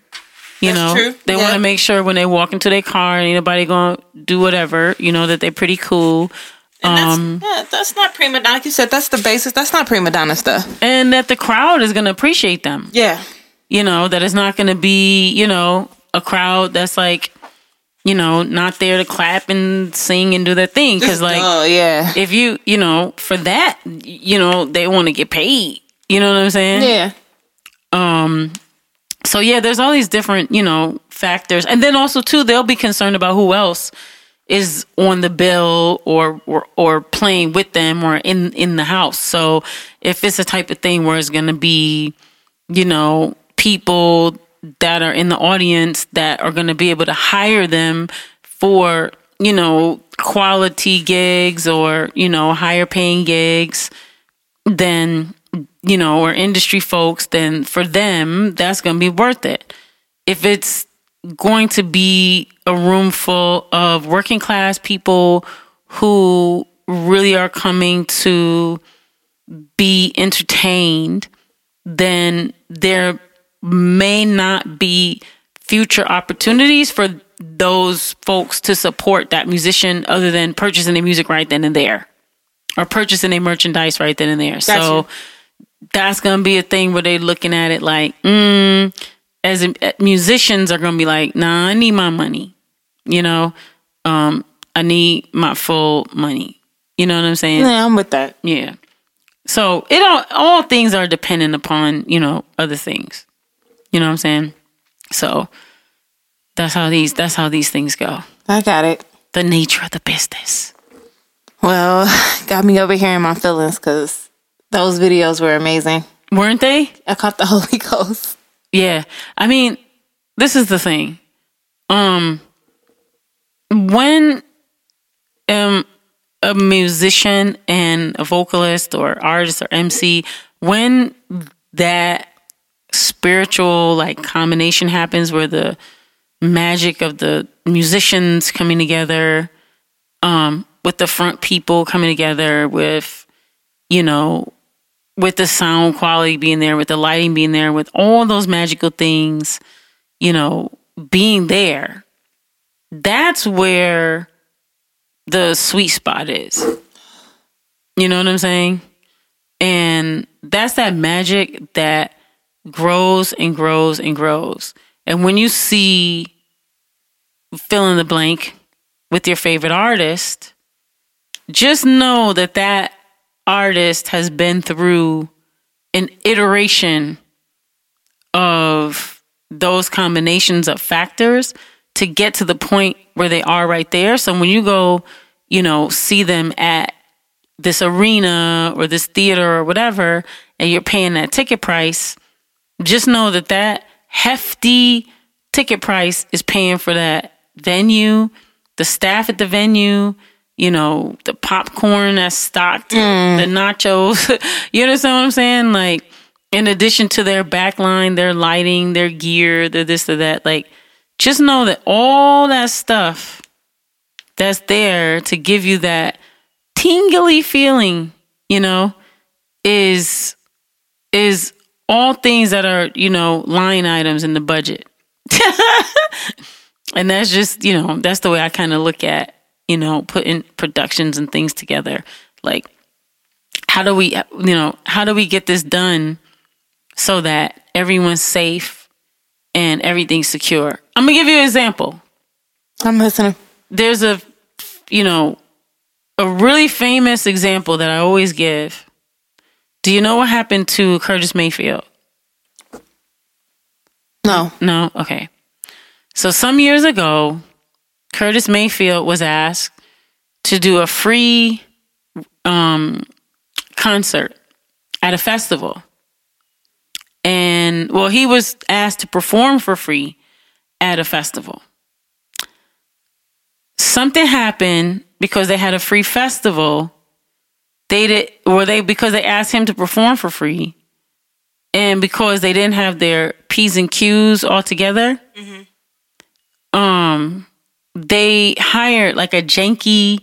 S4: You
S6: That's
S4: know,
S6: true.
S4: they
S6: Yeah.
S4: want to make sure when they walk into their car, ain't nobody gonna do whatever. You know that they're pretty cool.
S6: And that's,
S4: Um,
S6: yeah, that's not prima donna. Like you said, that's the basis. That's not prima donna stuff.
S4: and that the crowd is gonna appreciate them.
S6: Yeah.
S4: you know that it's not going to be you know a crowd that's like you know not there to clap and sing and do their thing because like
S6: oh yeah,
S4: if you you know for that you know they want to get paid you know what i'm saying
S6: yeah.
S4: Um so yeah there's all these different you know factors. And then also too they'll be concerned about who else is on the bill or or, or playing with them or in in the house. So if it's a type of thing where it's going to be you know people that are in the audience that are going to be able to hire them for you know quality gigs or you know higher paying gigs then you know or industry folks then for them that's going to be worth it if it's going to be a room full of working class people who really are coming to be entertained then there may not be future opportunities for those folks to support that musician other than purchasing their music right then and there or purchasing their merchandise right then and there. So that's going to be a thing where they're looking at it like, mm, as in, uh, musicians are going to be like, nah, I need my money. You know, um, I need my full money. You know what I'm saying?
S6: Yeah, I'm with that.
S4: Yeah. So it all all things are dependent upon, you know, other things. You know what I'm saying? So that's how these that's how these things go.
S6: I got it.
S4: The nature of the business.
S6: Well, got me over here in my feelings because those videos were amazing.
S4: Weren't they?
S6: I caught the Holy Ghost.
S4: Yeah. I mean, this is the thing. Um when um a musician and a vocalist or artist or MC, when that spiritual like combination happens where the magic of the musicians coming together, um, with the front people coming together, with you know, with the sound quality being there, with the lighting being there, with all those magical things, you know, being there. That's where the sweet spot is. You know what I'm saying? And that's that magic that grows and grows and grows. And when you see fill in the blank with your favorite artist, just know that that artist has been through an iteration of those combinations of factors to get to the point where they are right there. So when you go, you know, see them at this arena or this theater or whatever, and you're paying that ticket price, just know that that hefty ticket price is paying for that venue, the staff at the venue, you know, the popcorn that's stocked, the nachos. you understand what I'm saying? Like, in addition to their backline, their lighting, their gear, their this or that, like, just know that all that stuff that's there to give you that tingly feeling, you know, is is all things that are, you know, line items in the budget. and that's just, you know, that's the way I kind of look at, you know, putting productions and things together. Like how do we, you know, how do we get this done so that everyone's safe and everything's secure? I'm to give you an example
S6: I'm listening.
S4: there's a you know a really famous example that I always give. Do you know what happened to Curtis Mayfield?
S6: No.
S4: No? Okay. So some years ago, Curtis Mayfield was asked to do a free um concert at a festival. And well, he was asked to perform for free at a festival. Something happened because they had a free festival. They did, were they because they asked him to perform for free, and because they didn't have their p's and q's all together. Um, they hired like a janky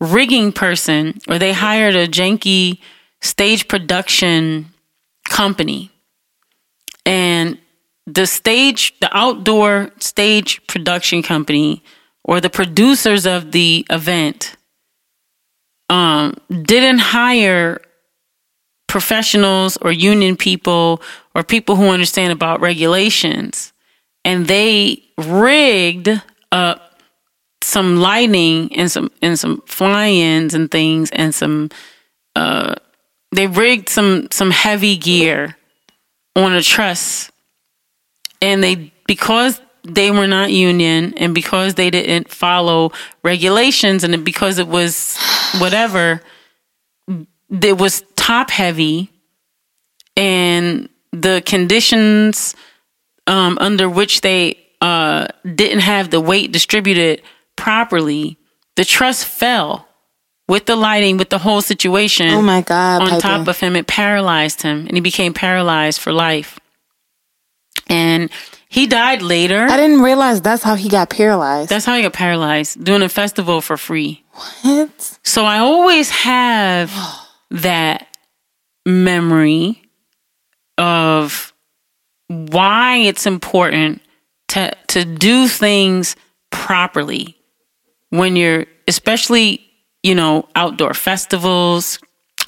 S4: rigging person, or they hired a janky stage production company, and the stage, the outdoor stage production company, or the producers of the event, um, didn't hire professionals or union people or people who understand about regulations, and they rigged up some lighting and some and some fly-ins and things and some uh they rigged some some heavy gear on a truss. And they because they were not union and because they didn't follow regulations and because it was whatever it was top heavy and the conditions um, under which they uh, didn't have the weight distributed properly the truss fell with the lighting with the whole situation
S6: Oh my God.
S4: on
S6: Piper.
S4: top of him, it paralyzed him, and he became paralyzed for life. And he died later.
S6: I didn't realize that's how he got paralyzed.
S4: That's how he got paralyzed doing a festival for free.
S6: What?
S4: So I always have that memory of why it's important to to do things properly when you're especially you know outdoor festivals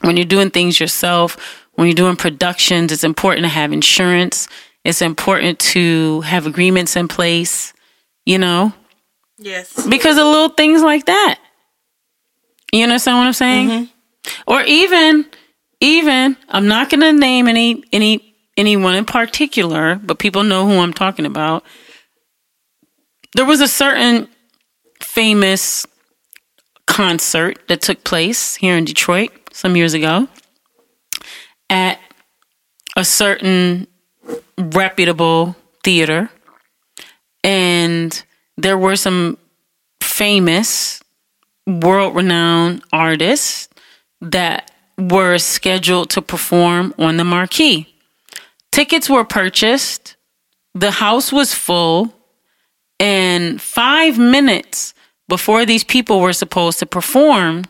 S4: when you're doing things yourself when you're doing productions it's important to have insurance it's important to have agreements in place you know
S5: Yes.
S4: because of little things like that. You understand what I'm saying? Mm-hmm. Or even, even I'm not going to name any any anyone in particular, but people know who I'm talking about. There was a certain famous concert that took place here in Detroit some years ago at a certain reputable theater. And there were some famous world renowned artists that were scheduled to perform on the marquee. Tickets were purchased, the house was full, and five minutes before these people were supposed to perform,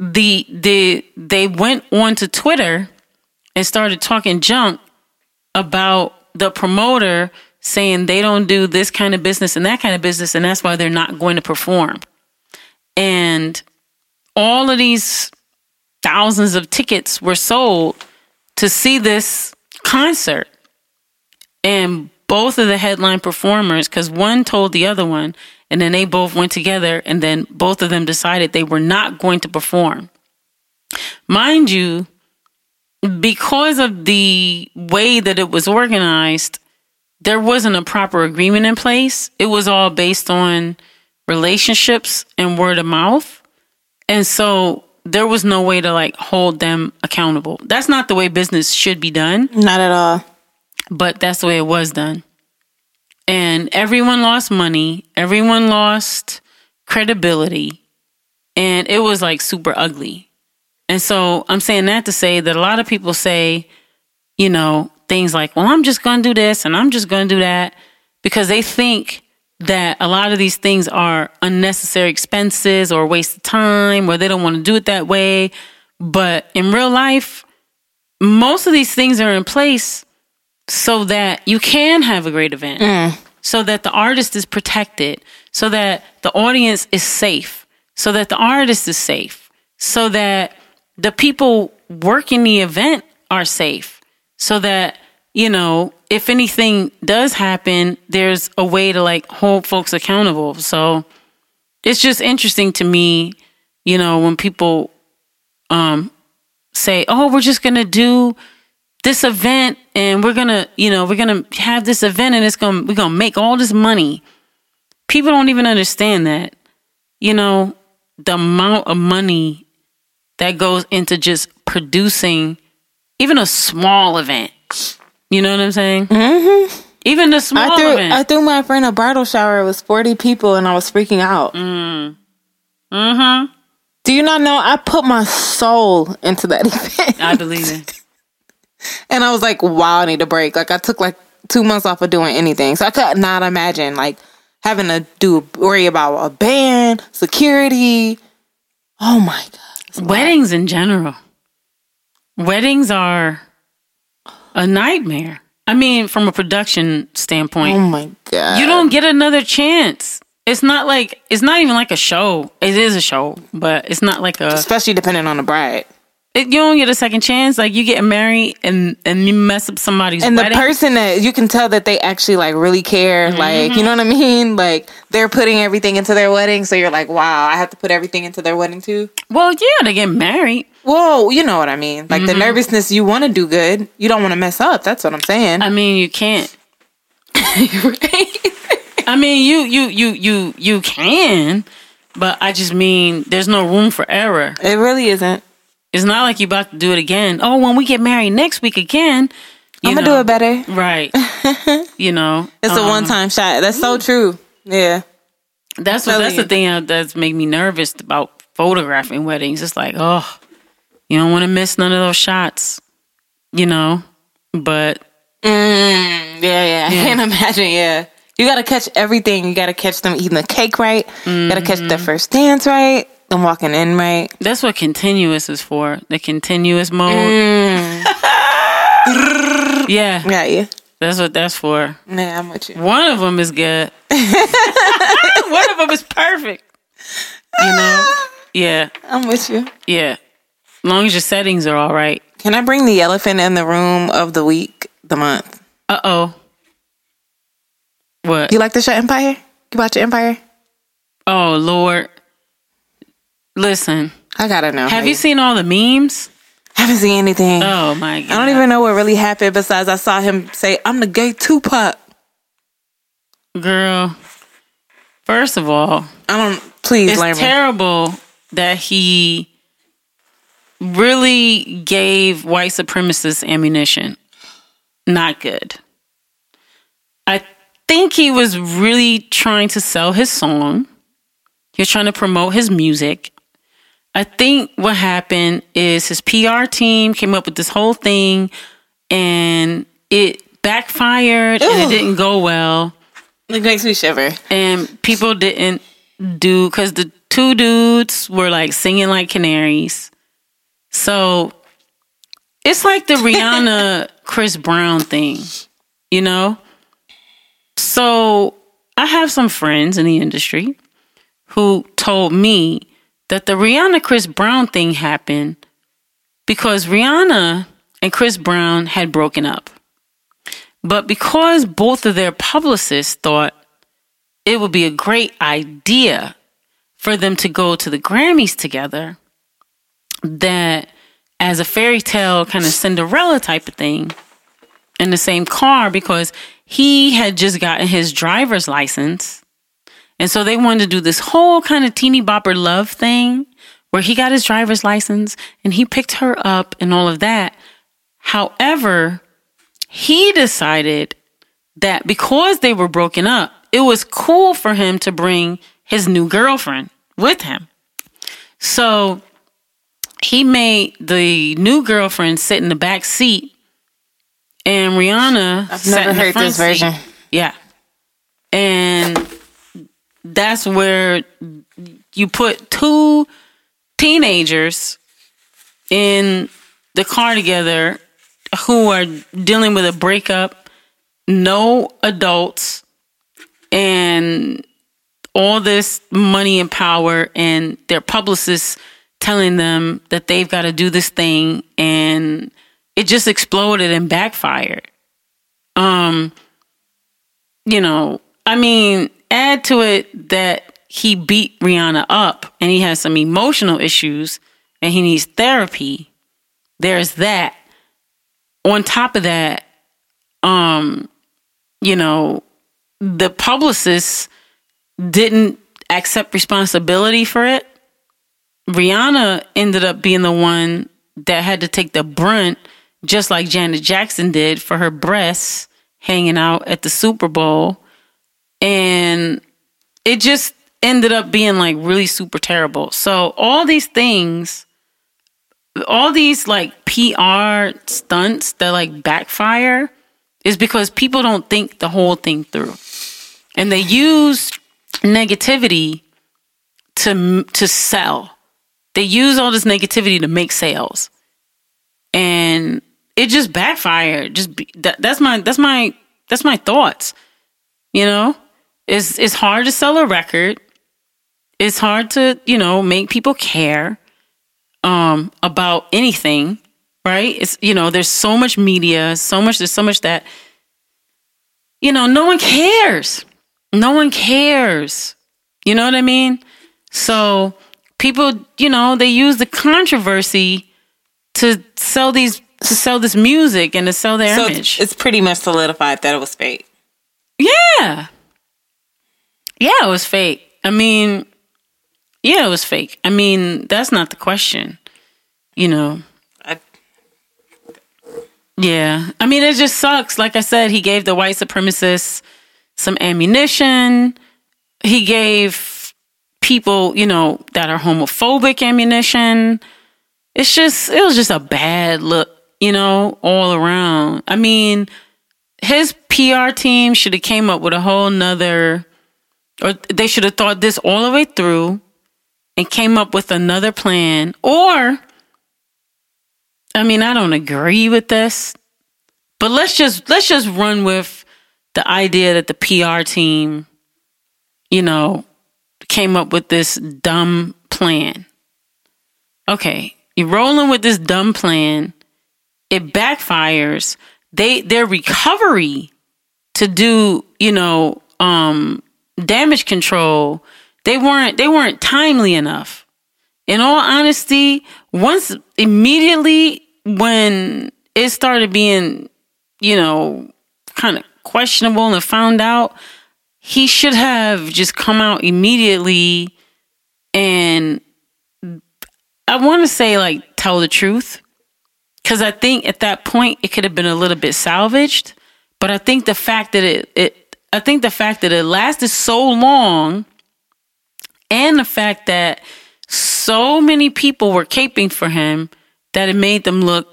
S4: the the they went onto Twitter and started talking junk about the promoter saying they don't do this kind of business and that kind of business, and that's why they're not going to perform. And all of these thousands of tickets were sold to see this concert. And both of the headline performers, because one told the other one, and then they both went together, and then both of them decided they were not going to perform. Mind you, because of the way that it was organized, there wasn't a proper agreement in place. It was all based on relationships and word of mouth. And so there was no way to like hold them accountable. That's not the way business should be done,
S6: Not at all.
S4: but that's the way it was done. And everyone lost money, everyone lost credibility, and it was like super ugly. And so I'm saying that to say that a lot of people say, you know, things like, well, I'm just going to do this and I'm just going to do that because they think that a lot of these things are unnecessary expenses or a waste of time or they don't want to do it that way. But in real life, most of these things are in place so that you can have a great event, so that the artist is protected, so that the audience is safe, so that the artist is safe, so that the people working the event are safe, so that, you know, if anything does happen, there's a way to like hold folks accountable. So it's just interesting to me, you know, when people um say, "Oh, we're just going to do this event and we're gonna you know we're gonna have this event and it's gonna we're gonna make all this money people don't even understand that you know the amount of money that goes into just producing even a small event you know what i'm saying mm-hmm. even the small
S6: I threw
S4: event
S6: I threw my friend a bridal shower. It was forty people, and I was freaking out.
S4: Mm. mm-hmm
S6: Do you not know? I put my soul into that event,
S4: i believe it
S6: and I was like, "Wow, I need a break." Like I took like two months off of doing anything, so I could not imagine like having to do worry about a band, security. Oh my god!
S4: weddings in general weddings are a nightmare i mean from a production standpoint
S6: Oh my god!
S4: you don't get another chance it's not like it's not even like a show it is a show but it's not like a
S6: especially depending on the bride
S4: it, you don't get a second chance like you get married and and you mess up somebody's
S6: and the person that you can tell that they actually like really care. Like
S4: Mm-hmm.
S6: you know what I mean? Like they're putting everything into their wedding, so you're like, "Wow, I have to put everything into their wedding too."
S4: well yeah they get married
S6: Whoa, you know what I mean? Like
S4: Mm-hmm.
S6: the nervousness, you want to do good, you don't want to mess up. That's what I'm saying.
S4: i mean you can't i mean you you you you you can but i just mean there's no room for error
S6: it really isn't.
S4: It's not like you about to do it again. Oh, when we get married next week again, you
S6: I'm gonna do it better.
S4: Right. you know,
S6: It's a
S4: um,
S6: one time shot. That's so true. Yeah.
S4: That's what that's the thing that- that's make me nervous about photographing weddings. It's like, oh, you don't want to miss none of those shots, you know. But
S6: Mm, yeah, yeah. I can't imagine. Yeah. You gotta catch everything. You gotta catch them eating the cake right. You gotta catch
S4: Mm-hmm.
S6: their first dance right. Them walking in right.
S4: that's what continuous is for. The continuous mode.
S6: Mm.
S4: yeah,
S6: Yeah, yeah.
S4: that's what that's for.
S6: Yeah, I'm with you.
S4: One of them is good. One of them is perfect. You know. Yeah,
S6: I'm with you.
S4: yeah. As long as your settings are all right.
S6: Can I bring the elephant in the room of the week, the month?
S4: Uh oh. What?
S6: You like the show Empire? You watch Empire?
S4: Oh Lord. Listen.
S6: I gotta know.
S4: Have you seen all the memes?
S6: haven't seen anything.
S4: Oh my god.
S6: I don't even know what really happened besides I saw him say, I'm the gay Tupac.
S4: Girl. First of all,
S6: I don't please
S4: it's terrible that he really gave white supremacists ammunition. Not good. I think he was really trying to sell his song. He was trying to promote his music. I think what happened is his PR team came up with this whole thing and it backfired and it didn't go well
S6: It makes me shiver.
S4: and people didn't do because the two dudes were like singing like canaries. So it's like the Rihanna Chris Brown thing, you know? So I have some friends in the industry who told me that the Rihanna Chris Brown thing happened because Rihanna and Chris Brown had broken up. But because both of their publicists thought it would be a great idea for them to go to the Grammys together, that as a fairy tale kind of Cinderella type of thing in the same car, because he had just gotten his driver's license. And so they wanted to do this whole kind of teeny bopper love thing where he got his driver's license and he picked her up and all of that. However, he decided that because they were broken up, it was cool for him to bring his new girlfriend with him. So he made the new girlfriend sit in the back seat and Rihanna
S6: I've never heard this
S4: seat.
S6: version.
S4: Yeah. And that's where you put two teenagers in the car together who are dealing with a breakup, no adults, and all this money and power, and their publicists telling them that they've got to do this thing, and it just exploded and backfired. Um, you know, I mean, add to it that he beat Rihanna up and he has some emotional issues and he needs therapy. There's that. On top of that, um, you know, the publicists didn't accept responsibility for it. Rihanna ended up being the one that had to take the brunt, just like Janet Jackson did for her breasts hanging out at the Super Bowl. And it just ended up being like really super terrible. So, all these things, all these like PR stunts that like backfire is because people don't think the whole thing through. And they use negativity to to sell. They use all this negativity to make sales. And it just backfired. Just be, that, that's my that's my that's my thoughts. You know? It's it's hard to sell a record. It's hard to, you know, make people care um about anything, right? It's you know, there's so much media, so much there's so much that you know, no one cares. No one cares. You know what I mean? So people, you know, they use the controversy to sell these to sell this music and to sell their
S6: So
S4: image.
S6: it's, it's pretty much solidified that it was fake.
S4: Yeah. Yeah, it was fake. I mean, yeah, it was fake. I mean, that's not the question. You know.
S6: I-
S4: Yeah. I mean, it just sucks. Like I said, he gave the white supremacists some ammunition. He gave people, you know, that are homophobic ammunition. It's just, it was just a bad look, you know, all around. I mean, his PR team should have came up with a whole nother, or they should have thought this all the way through and came up with another plan. Or, I mean, I don't agree with this, but let's just let's just run with the idea that the PR team, you know, came up with this dumb plan. Okay, you're rolling with this dumb plan. It backfires. They their recovery to do, you know, um damage control, they weren't they weren't timely enough. In all honesty, once immediately when it started being, you know, kind of questionable and found out, he should have just come out immediately and I want to say like tell the truth because I think at that point it could have been a little bit salvaged. But I think the fact that it, it I think the fact that it lasted so long, and the fact that so many people were caping for him, that it made them look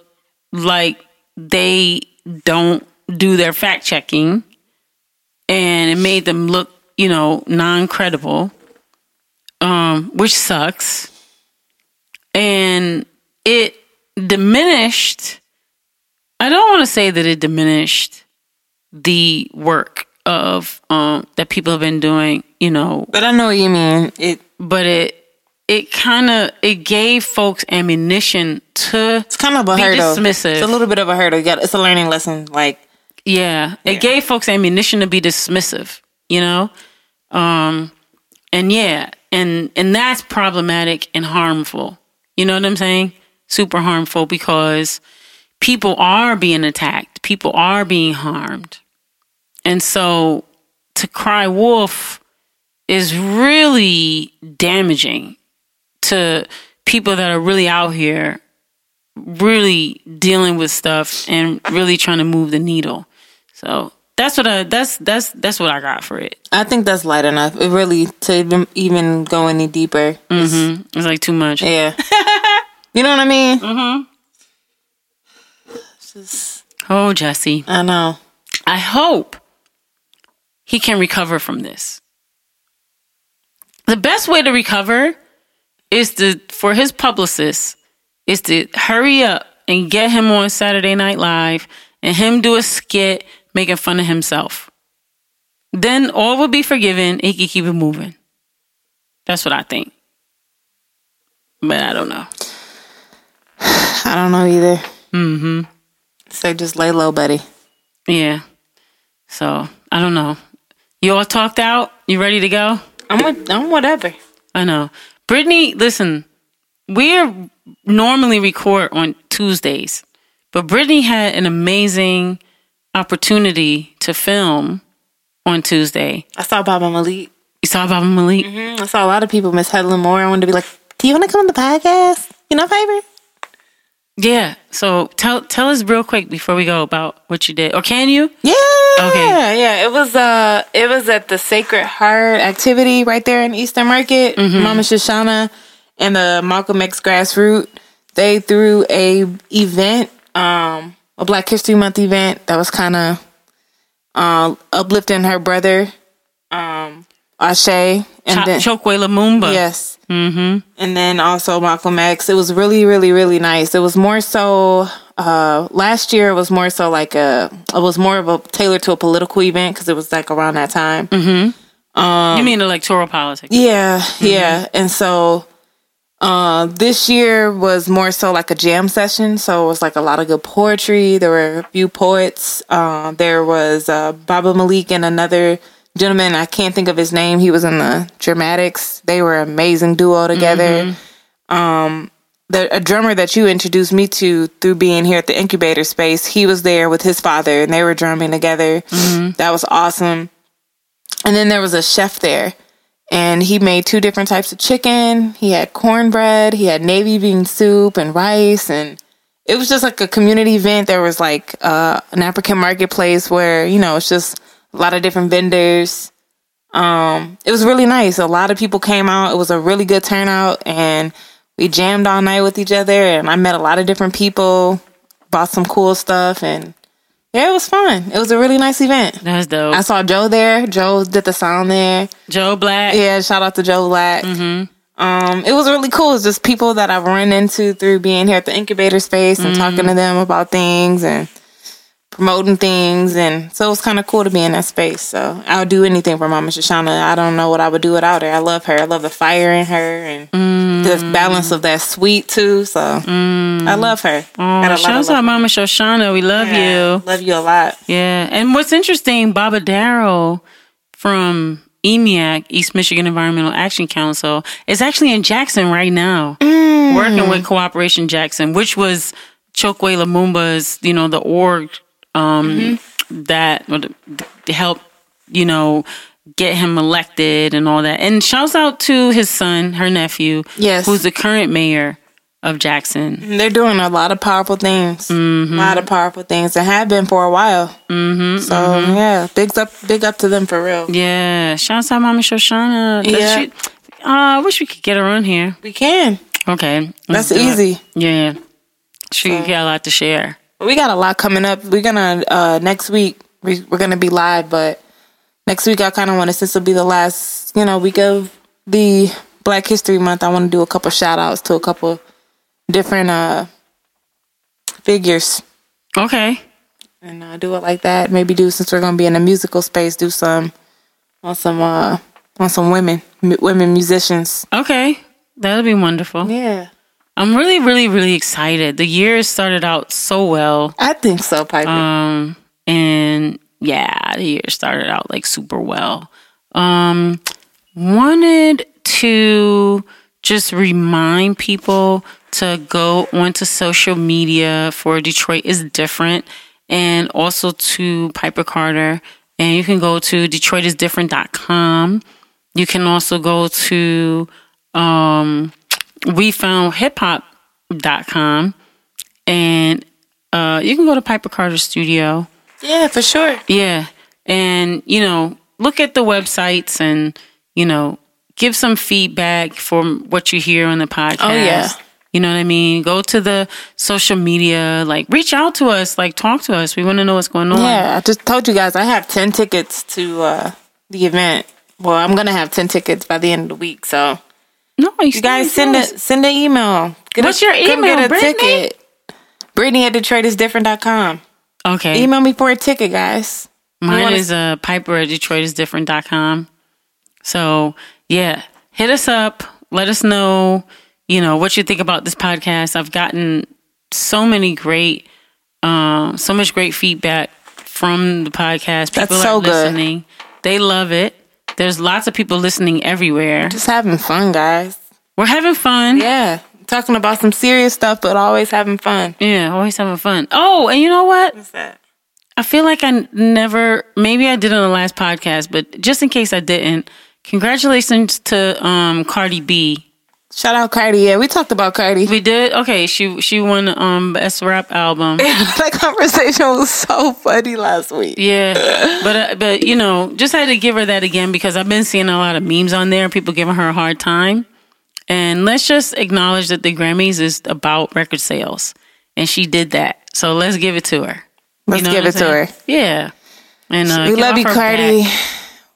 S4: like they don't do their fact checking, and it made them look, you know, non credible, um, which sucks. And it diminished i don't want to say that it diminished the work of um that people have been doing you know
S6: But I know what you mean. It
S4: but it it kind of it gave folks ammunition to
S6: it's kind of a
S4: Be
S6: hurdle.
S4: dismissive.
S6: It's a little bit of a hurdle. You got it's a learning lesson. Like
S4: Yeah, it gave folks ammunition to be dismissive, you know? Um and yeah, and and that's problematic and harmful. You know what I'm saying? Super harmful because people are being attacked. People are being harmed. And so to cry wolf is really damaging to people that are really out here really dealing with stuff and really trying to move the needle so that's what I that's that's that's what I got for it.
S6: I think that's light enough. It really to even, even go any deeper.
S4: Mm-hmm. It's like too much.
S6: Yeah. you know what I mean?
S4: Mm-hmm.
S6: Just,
S4: Oh, Jesse.
S6: I know.
S4: I hope he can recover from this. The best way to recover is to for his publicist is to hurry up and get him on Saturday Night Live and him do a skit making fun of himself. Then all will be forgiven. He can keep it moving. That's what I think. But I don't know.
S6: I don't know either. Mm-hmm. So just lay low, buddy.
S4: Yeah. So I don't know. You all talked out? You ready to go?
S6: I'm I'm whatever.
S4: I know. Brittany, listen, we're normally record on Tuesdays, but Brittany had an amazing opportunity to film on Tuesday.
S6: I saw Baba Malik.
S4: You saw Baba Malik?
S6: Mm, I saw a lot of people miss Helen Moore. I wanted to be like, do you want to come on the podcast? You know, favorite?
S4: Yeah. So tell tell us real quick before we go about what you did. Or can you?
S6: Yeah.
S4: Okay.
S6: Yeah, it was uh it was at the Sacred Heart activity right there in Eastern Market. Mama Shoshana and the Malcolm X Grassroot. They threw a event, um, a Black History Month event that was kind of uh, uplifting her brother, um, Ashe, and
S4: Cho-
S6: then
S4: Chokwe Lumumba.
S6: Yes. Mm-hmm. And then also Malcolm X. It was really, really, really nice. It was more so. Uh, last year it was more so like a. It was more of a tailored to a political event because it was like around that time.
S4: you mean electoral politics?
S6: Yeah, yeah. And so uh this year was more so like a jam session. So it was like a lot of good poetry. There were a few poets. Uh, there was uh Baba Malik and another gentleman, I can't think of his name. He was in the dramatics. They were an amazing duo together. Um the a drummer that you introduced me to through being here at the incubator space, he was there with his father and they were drumming together. That was awesome. And then there was a chef there, and he made two different types of chicken. He had cornbread, he had navy bean soup and rice, and it was just like a community event. There was like uh, an African marketplace where you know it's just a lot of different vendors. Um, it was really nice. A lot of people came out. It was a really good turnout, and we jammed all night with each other. And I met a lot of different people, bought some cool stuff, and yeah, it was fun. It was a really nice event.
S4: That's dope.
S6: I saw Joe there. Joe did the sound there.
S4: Joe Black.
S6: Yeah, shout out to Joe Black. Um, it was really cool. It's just people that I've run into through being here at the incubator space and talking to them about things and promoting things. And so it was kind of cool to be in that space. So I'll do anything for Mama Shoshana. I don't know what I would do without her. I love her. I love the fire in her and the mm. balance of that sweet too. So mm. I love her.
S4: Oh,
S6: lot of
S4: shouts
S6: love
S4: out Mama Shoshana. We love
S6: her.
S4: you.
S6: Love you a lot.
S4: Yeah. And what's interesting, Baba Darrow from EMEAC, East Michigan Environmental Action Council, is actually in Jackson right now, working mm. with Cooperation Jackson, which was Chokwe Lumumba's, you know, the org um, that would help, you know, get him elected and all that. And shouts out to his son, her nephew,
S6: Yes.
S4: who's the current mayor of Jackson.
S6: They're doing a lot of powerful things. A lot of powerful things and have been for a while. Mm-hmm, so yeah, big up, big up to them for real.
S4: Yeah, shouts out Mama Shoshana. That
S6: Yeah.
S4: uh, I wish we could get her on here.
S6: We can.
S4: Okay,
S6: That's
S4: it.
S6: easy.
S4: Yeah, she got a lot to share.
S6: We got a lot coming up. We're gonna uh next week. We, we're gonna be live, but next week I kind of want to since it'll be the last you know week of the Black History Month. I want to do a couple shout outs to a couple different uh figures
S4: Okay,
S6: and uh, do it like that. Maybe do since we're gonna be in a musical space, do some on some uh on some women m- women musicians.
S4: okay, that'll be wonderful.
S6: Yeah,
S4: I'm really, really, really excited. The year started out so well,
S6: I think so, Piper.
S4: um, and yeah, the year started out like super well. Um, wanted to just remind people to go onto social media for Detroit is different and also to Piper Carter And you can go to DetroitisDifferent.com. You can also go to um, WeFoundHipHop.com. And uh, you can go to Piper Carter Studio.
S6: Yeah, for sure.
S4: Yeah. And, you know, look at the websites and, you know, give some feedback from what you hear on the podcast.
S6: Oh, yeah.
S4: You know what I mean? Go to the social media, like reach out to us, like talk to us. We want to know what's going on.
S6: Yeah, I just told you guys I have 10 tickets to uh, the event. Well, I'm going to have 10 tickets by the end of the week. So
S4: No, you,
S6: you guys send a, send an email. Get
S4: What's
S6: a,
S4: your email,
S6: Get a
S4: Brittany?
S6: ticket. Brittany at DetroitisDifferent.com.
S4: Okay.
S6: Email me for a ticket, guys.
S4: Mine
S6: wanna-
S4: is uh, Piper at DetroitisDifferent.com. So, yeah, hit us up. Let us know, you know, what you think about this podcast. I've gotten so many great, um, so much great feedback from the podcast. People
S6: That's so
S4: are
S6: good.
S4: listening. They love it. There's lots of people listening everywhere.
S6: Just having fun, guys.
S4: We're having fun.
S6: Yeah. Talking about some serious stuff, but always having fun.
S4: Yeah, always having fun. Oh, and you know what?
S6: What's that?
S4: I feel like I never, maybe I did on the last podcast, but just in case I didn't, congratulations to um, Cardi B.
S6: Shout out Cardi. Yeah, we talked about Cardi.
S4: We did okay. She she won um best rap album.
S6: that conversation was so funny last week.
S4: Yeah, but uh, but you know, just had to give her that again because I've been seeing a lot of memes on there, people giving her a hard time. And let's just acknowledge that the Grammys is about record sales, and she did that. So let's give it to her.
S6: Let's
S4: know
S6: give it
S4: I'm
S6: to her.
S4: Yeah. And uh,
S6: We love you, Cardi.
S4: back.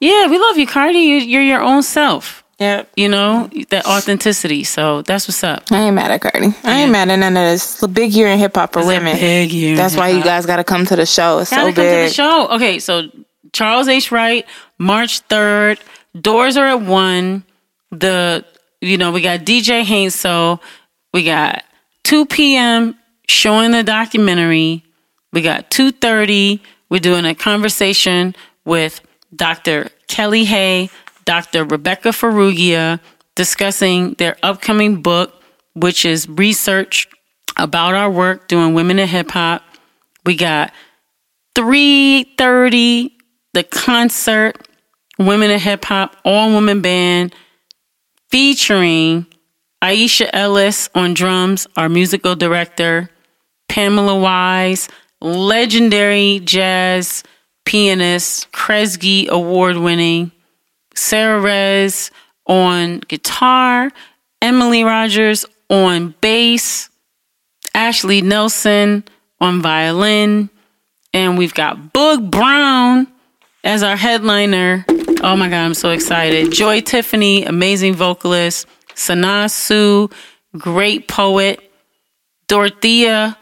S4: Yeah, we love you, Cardi. You're your own self.
S6: Yep.
S4: You know that authenticity. So that's what's up.
S6: I ain't mad at Cardi. I ain't mad at none of this. It's a big year in hip hop for women.
S4: big year
S6: That's why you guys got to come to the show. It's
S4: Gotta
S6: so
S4: come to the show. Okay, so Charles H. Wright, March third. Doors are at one. The you know we got DJ Hainso. We got two p.m. showing the documentary. We got two thirty. We're doing a conversation with Dr. Kellie Hay, Dr. Rebecca Farrugia, discussing their upcoming book, which is research about our work doing women in hip hop. We got 3.30 the concert women in hip hop all woman band featuring aisha ellis on drums our musical director pamela wise legendary jazz pianist kresge award winning sarah rez on guitar emily rogers on bass ashley nelson on violin and we've got Boog Brown as our headliner. Oh my God, I'm so excited. Joy Tiffany, amazing vocalist. Sanaa Sue, great poet. Dorothea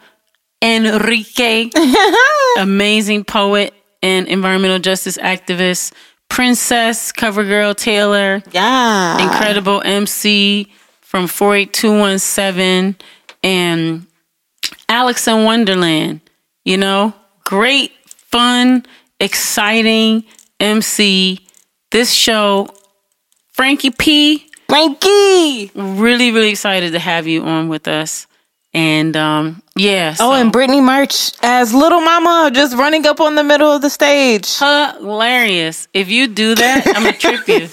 S4: Enrique, amazing poet and environmental justice activist. Princess Covergirl Taylor,
S6: Yeah.
S4: incredible MC from 48217 and Alex in Wonderland. You know, great, fun, exciting MC. This show, Frankie P,
S6: Frankie.
S4: really, really excited to have you on with us. And um, yeah,
S6: Oh, and Brittany March as Little Mama just running up on the middle of the stage.
S4: hilarious. If you do that, I'm gonna trip you.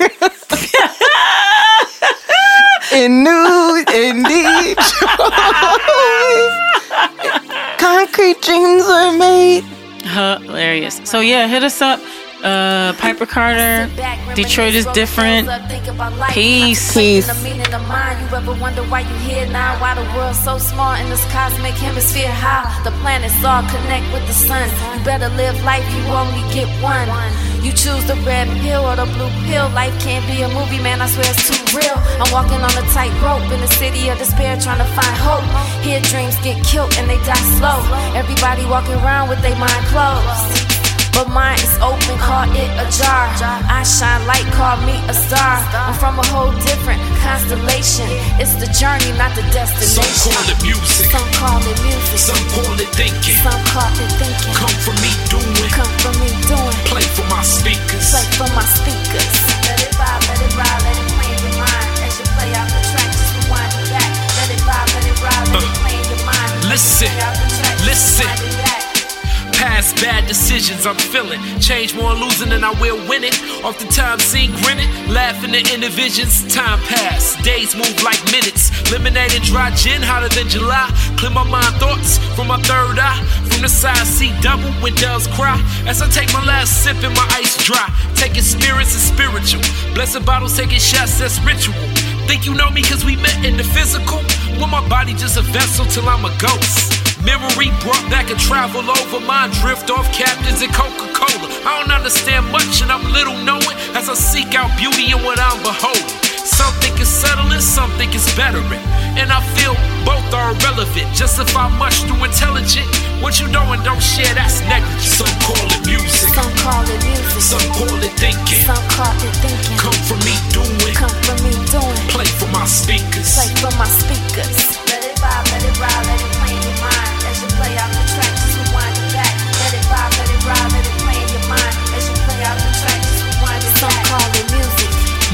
S6: In new, indeed. Concrete dreams are made.
S4: Hilarious. So yeah, hit us up. Uh, Piper Carter, Detroit is different. Peace.
S6: Peace.
S2: The meaning of mine. You ever wonder why you here now? Why the world's so small in this cosmic hemisphere? How the planets all connect with the sun. You better live life. You only get one. You choose the red pill or the blue pill. Life can't be a movie, man. I swear it's too real. I'm walking on a tightrope in the city of despair, trying to find hope. Here dreams get killed and they die slow. Everybody walking around with their mind closed. But mine is open, call it ajar. I shine light, call me a star. I'm from a whole different constellation. It's the journey, not the destination.
S3: Some call it music,
S2: Some call it music.
S3: some call it thinking.
S2: Some call it thinking.
S3: Come from me doing,
S2: Come from me doing.
S3: play for my speakers.
S2: Play for my speakers. Let it vibe, let it ride, let it play in your mind. As you play out the track, just rewind it back. Let it vibe, let it ride, let it uh, play in your mind.
S3: Listen,
S2: Play out the track, just
S3: listen. Past bad decisions I'm feeling. Change more losing than I will winning. Oftentimes seen grinning, laughing at inner visions. Time pass, days move like minutes. Lemonade and dry gin hotter than July. Clear my mind thoughts from my third eye. From the side, see double when doves cry. As I take my last sip and my ice dry. Taking spirits and spiritual. Blessed bottles taking shots, that's ritual. Think you know me cause we met in the physical? Well, my body just a vessel till I'm a ghost. Memory brought back and travel over my drift off captains and Coca Cola. I don't understand much and I'm little knowing as I seek out beauty in what I'm beholding. Some think it's settling, some think it's bettering. And I feel both are irrelevant. Justify much through intelligent. What you doing, don't share, that's negligent. Some call it music,
S2: Some call it music.
S3: some call it thinking.
S2: Some call it thinking.
S3: Come from me doing,
S2: Come from me doing.
S3: play for my speakers.
S2: Play for my speakers. Let it let it ride, let it play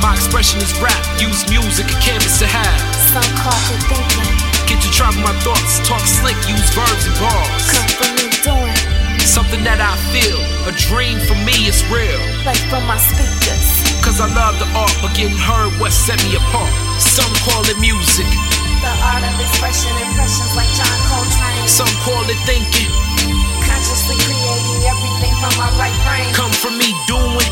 S3: My expression is rap, use music, a canvas to have.
S2: Some call it thinking.
S3: Get to travel my thoughts, talk slick, use verbs and bars.
S2: Come from me doing.
S3: Something that I feel, a dream for me is real.
S2: Play from my speakers.
S3: Cause I love the art, but getting heard what set me apart. Some call it music,
S2: The art of expression, impressions like John Coltrane.
S3: some call it thinking.
S2: Consciously creating everything from my right brain.
S3: Come from me doing,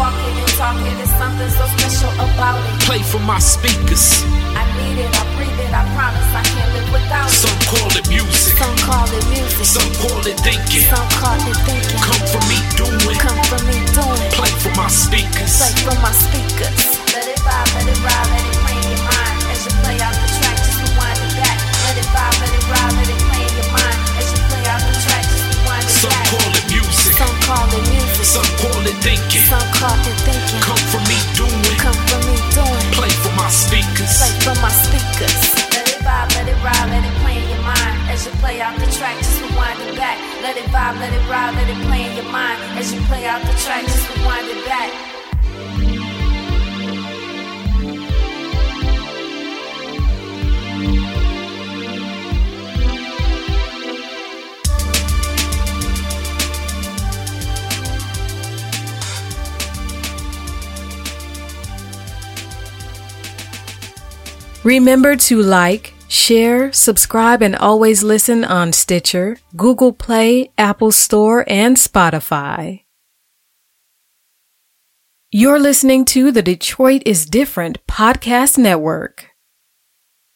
S2: walking and talking, there's something so special about it.
S3: play for my speakers.
S2: I need it, I breathe it, I promise I can't live without it.
S3: Some call it music,
S2: Some call it music.
S3: some call it thinking.
S2: Some call it thinking.
S3: Come from me doing,
S2: Come from me doing.
S3: play for my speakers.
S2: Play from my speakers. Let it vibe, let it ride, let it play in your mind. As you play out the track, just rewind it back. Let it vibe, let it ride, let it play in your mind. As you play out the track, just rewind it
S3: Some
S2: back.
S3: call it music,
S2: Some call it music.
S3: Some call it thinking.
S2: Some call it thinking.
S3: Come from me doing,
S2: Come from me doing.
S3: play for my speakers.
S2: Play from my speakers. Let it vibe, let it ride, let it play in your mind. As you play out the track, just rewind it back. Let it vibe, let it ride, let it play in your mind. As you play out the track, just rewind it back.
S1: Remember to like, share, subscribe, and always listen on Stitcher, Google Play, Apple Store, and Spotify. You're listening to the Detroit is Different Podcast Network.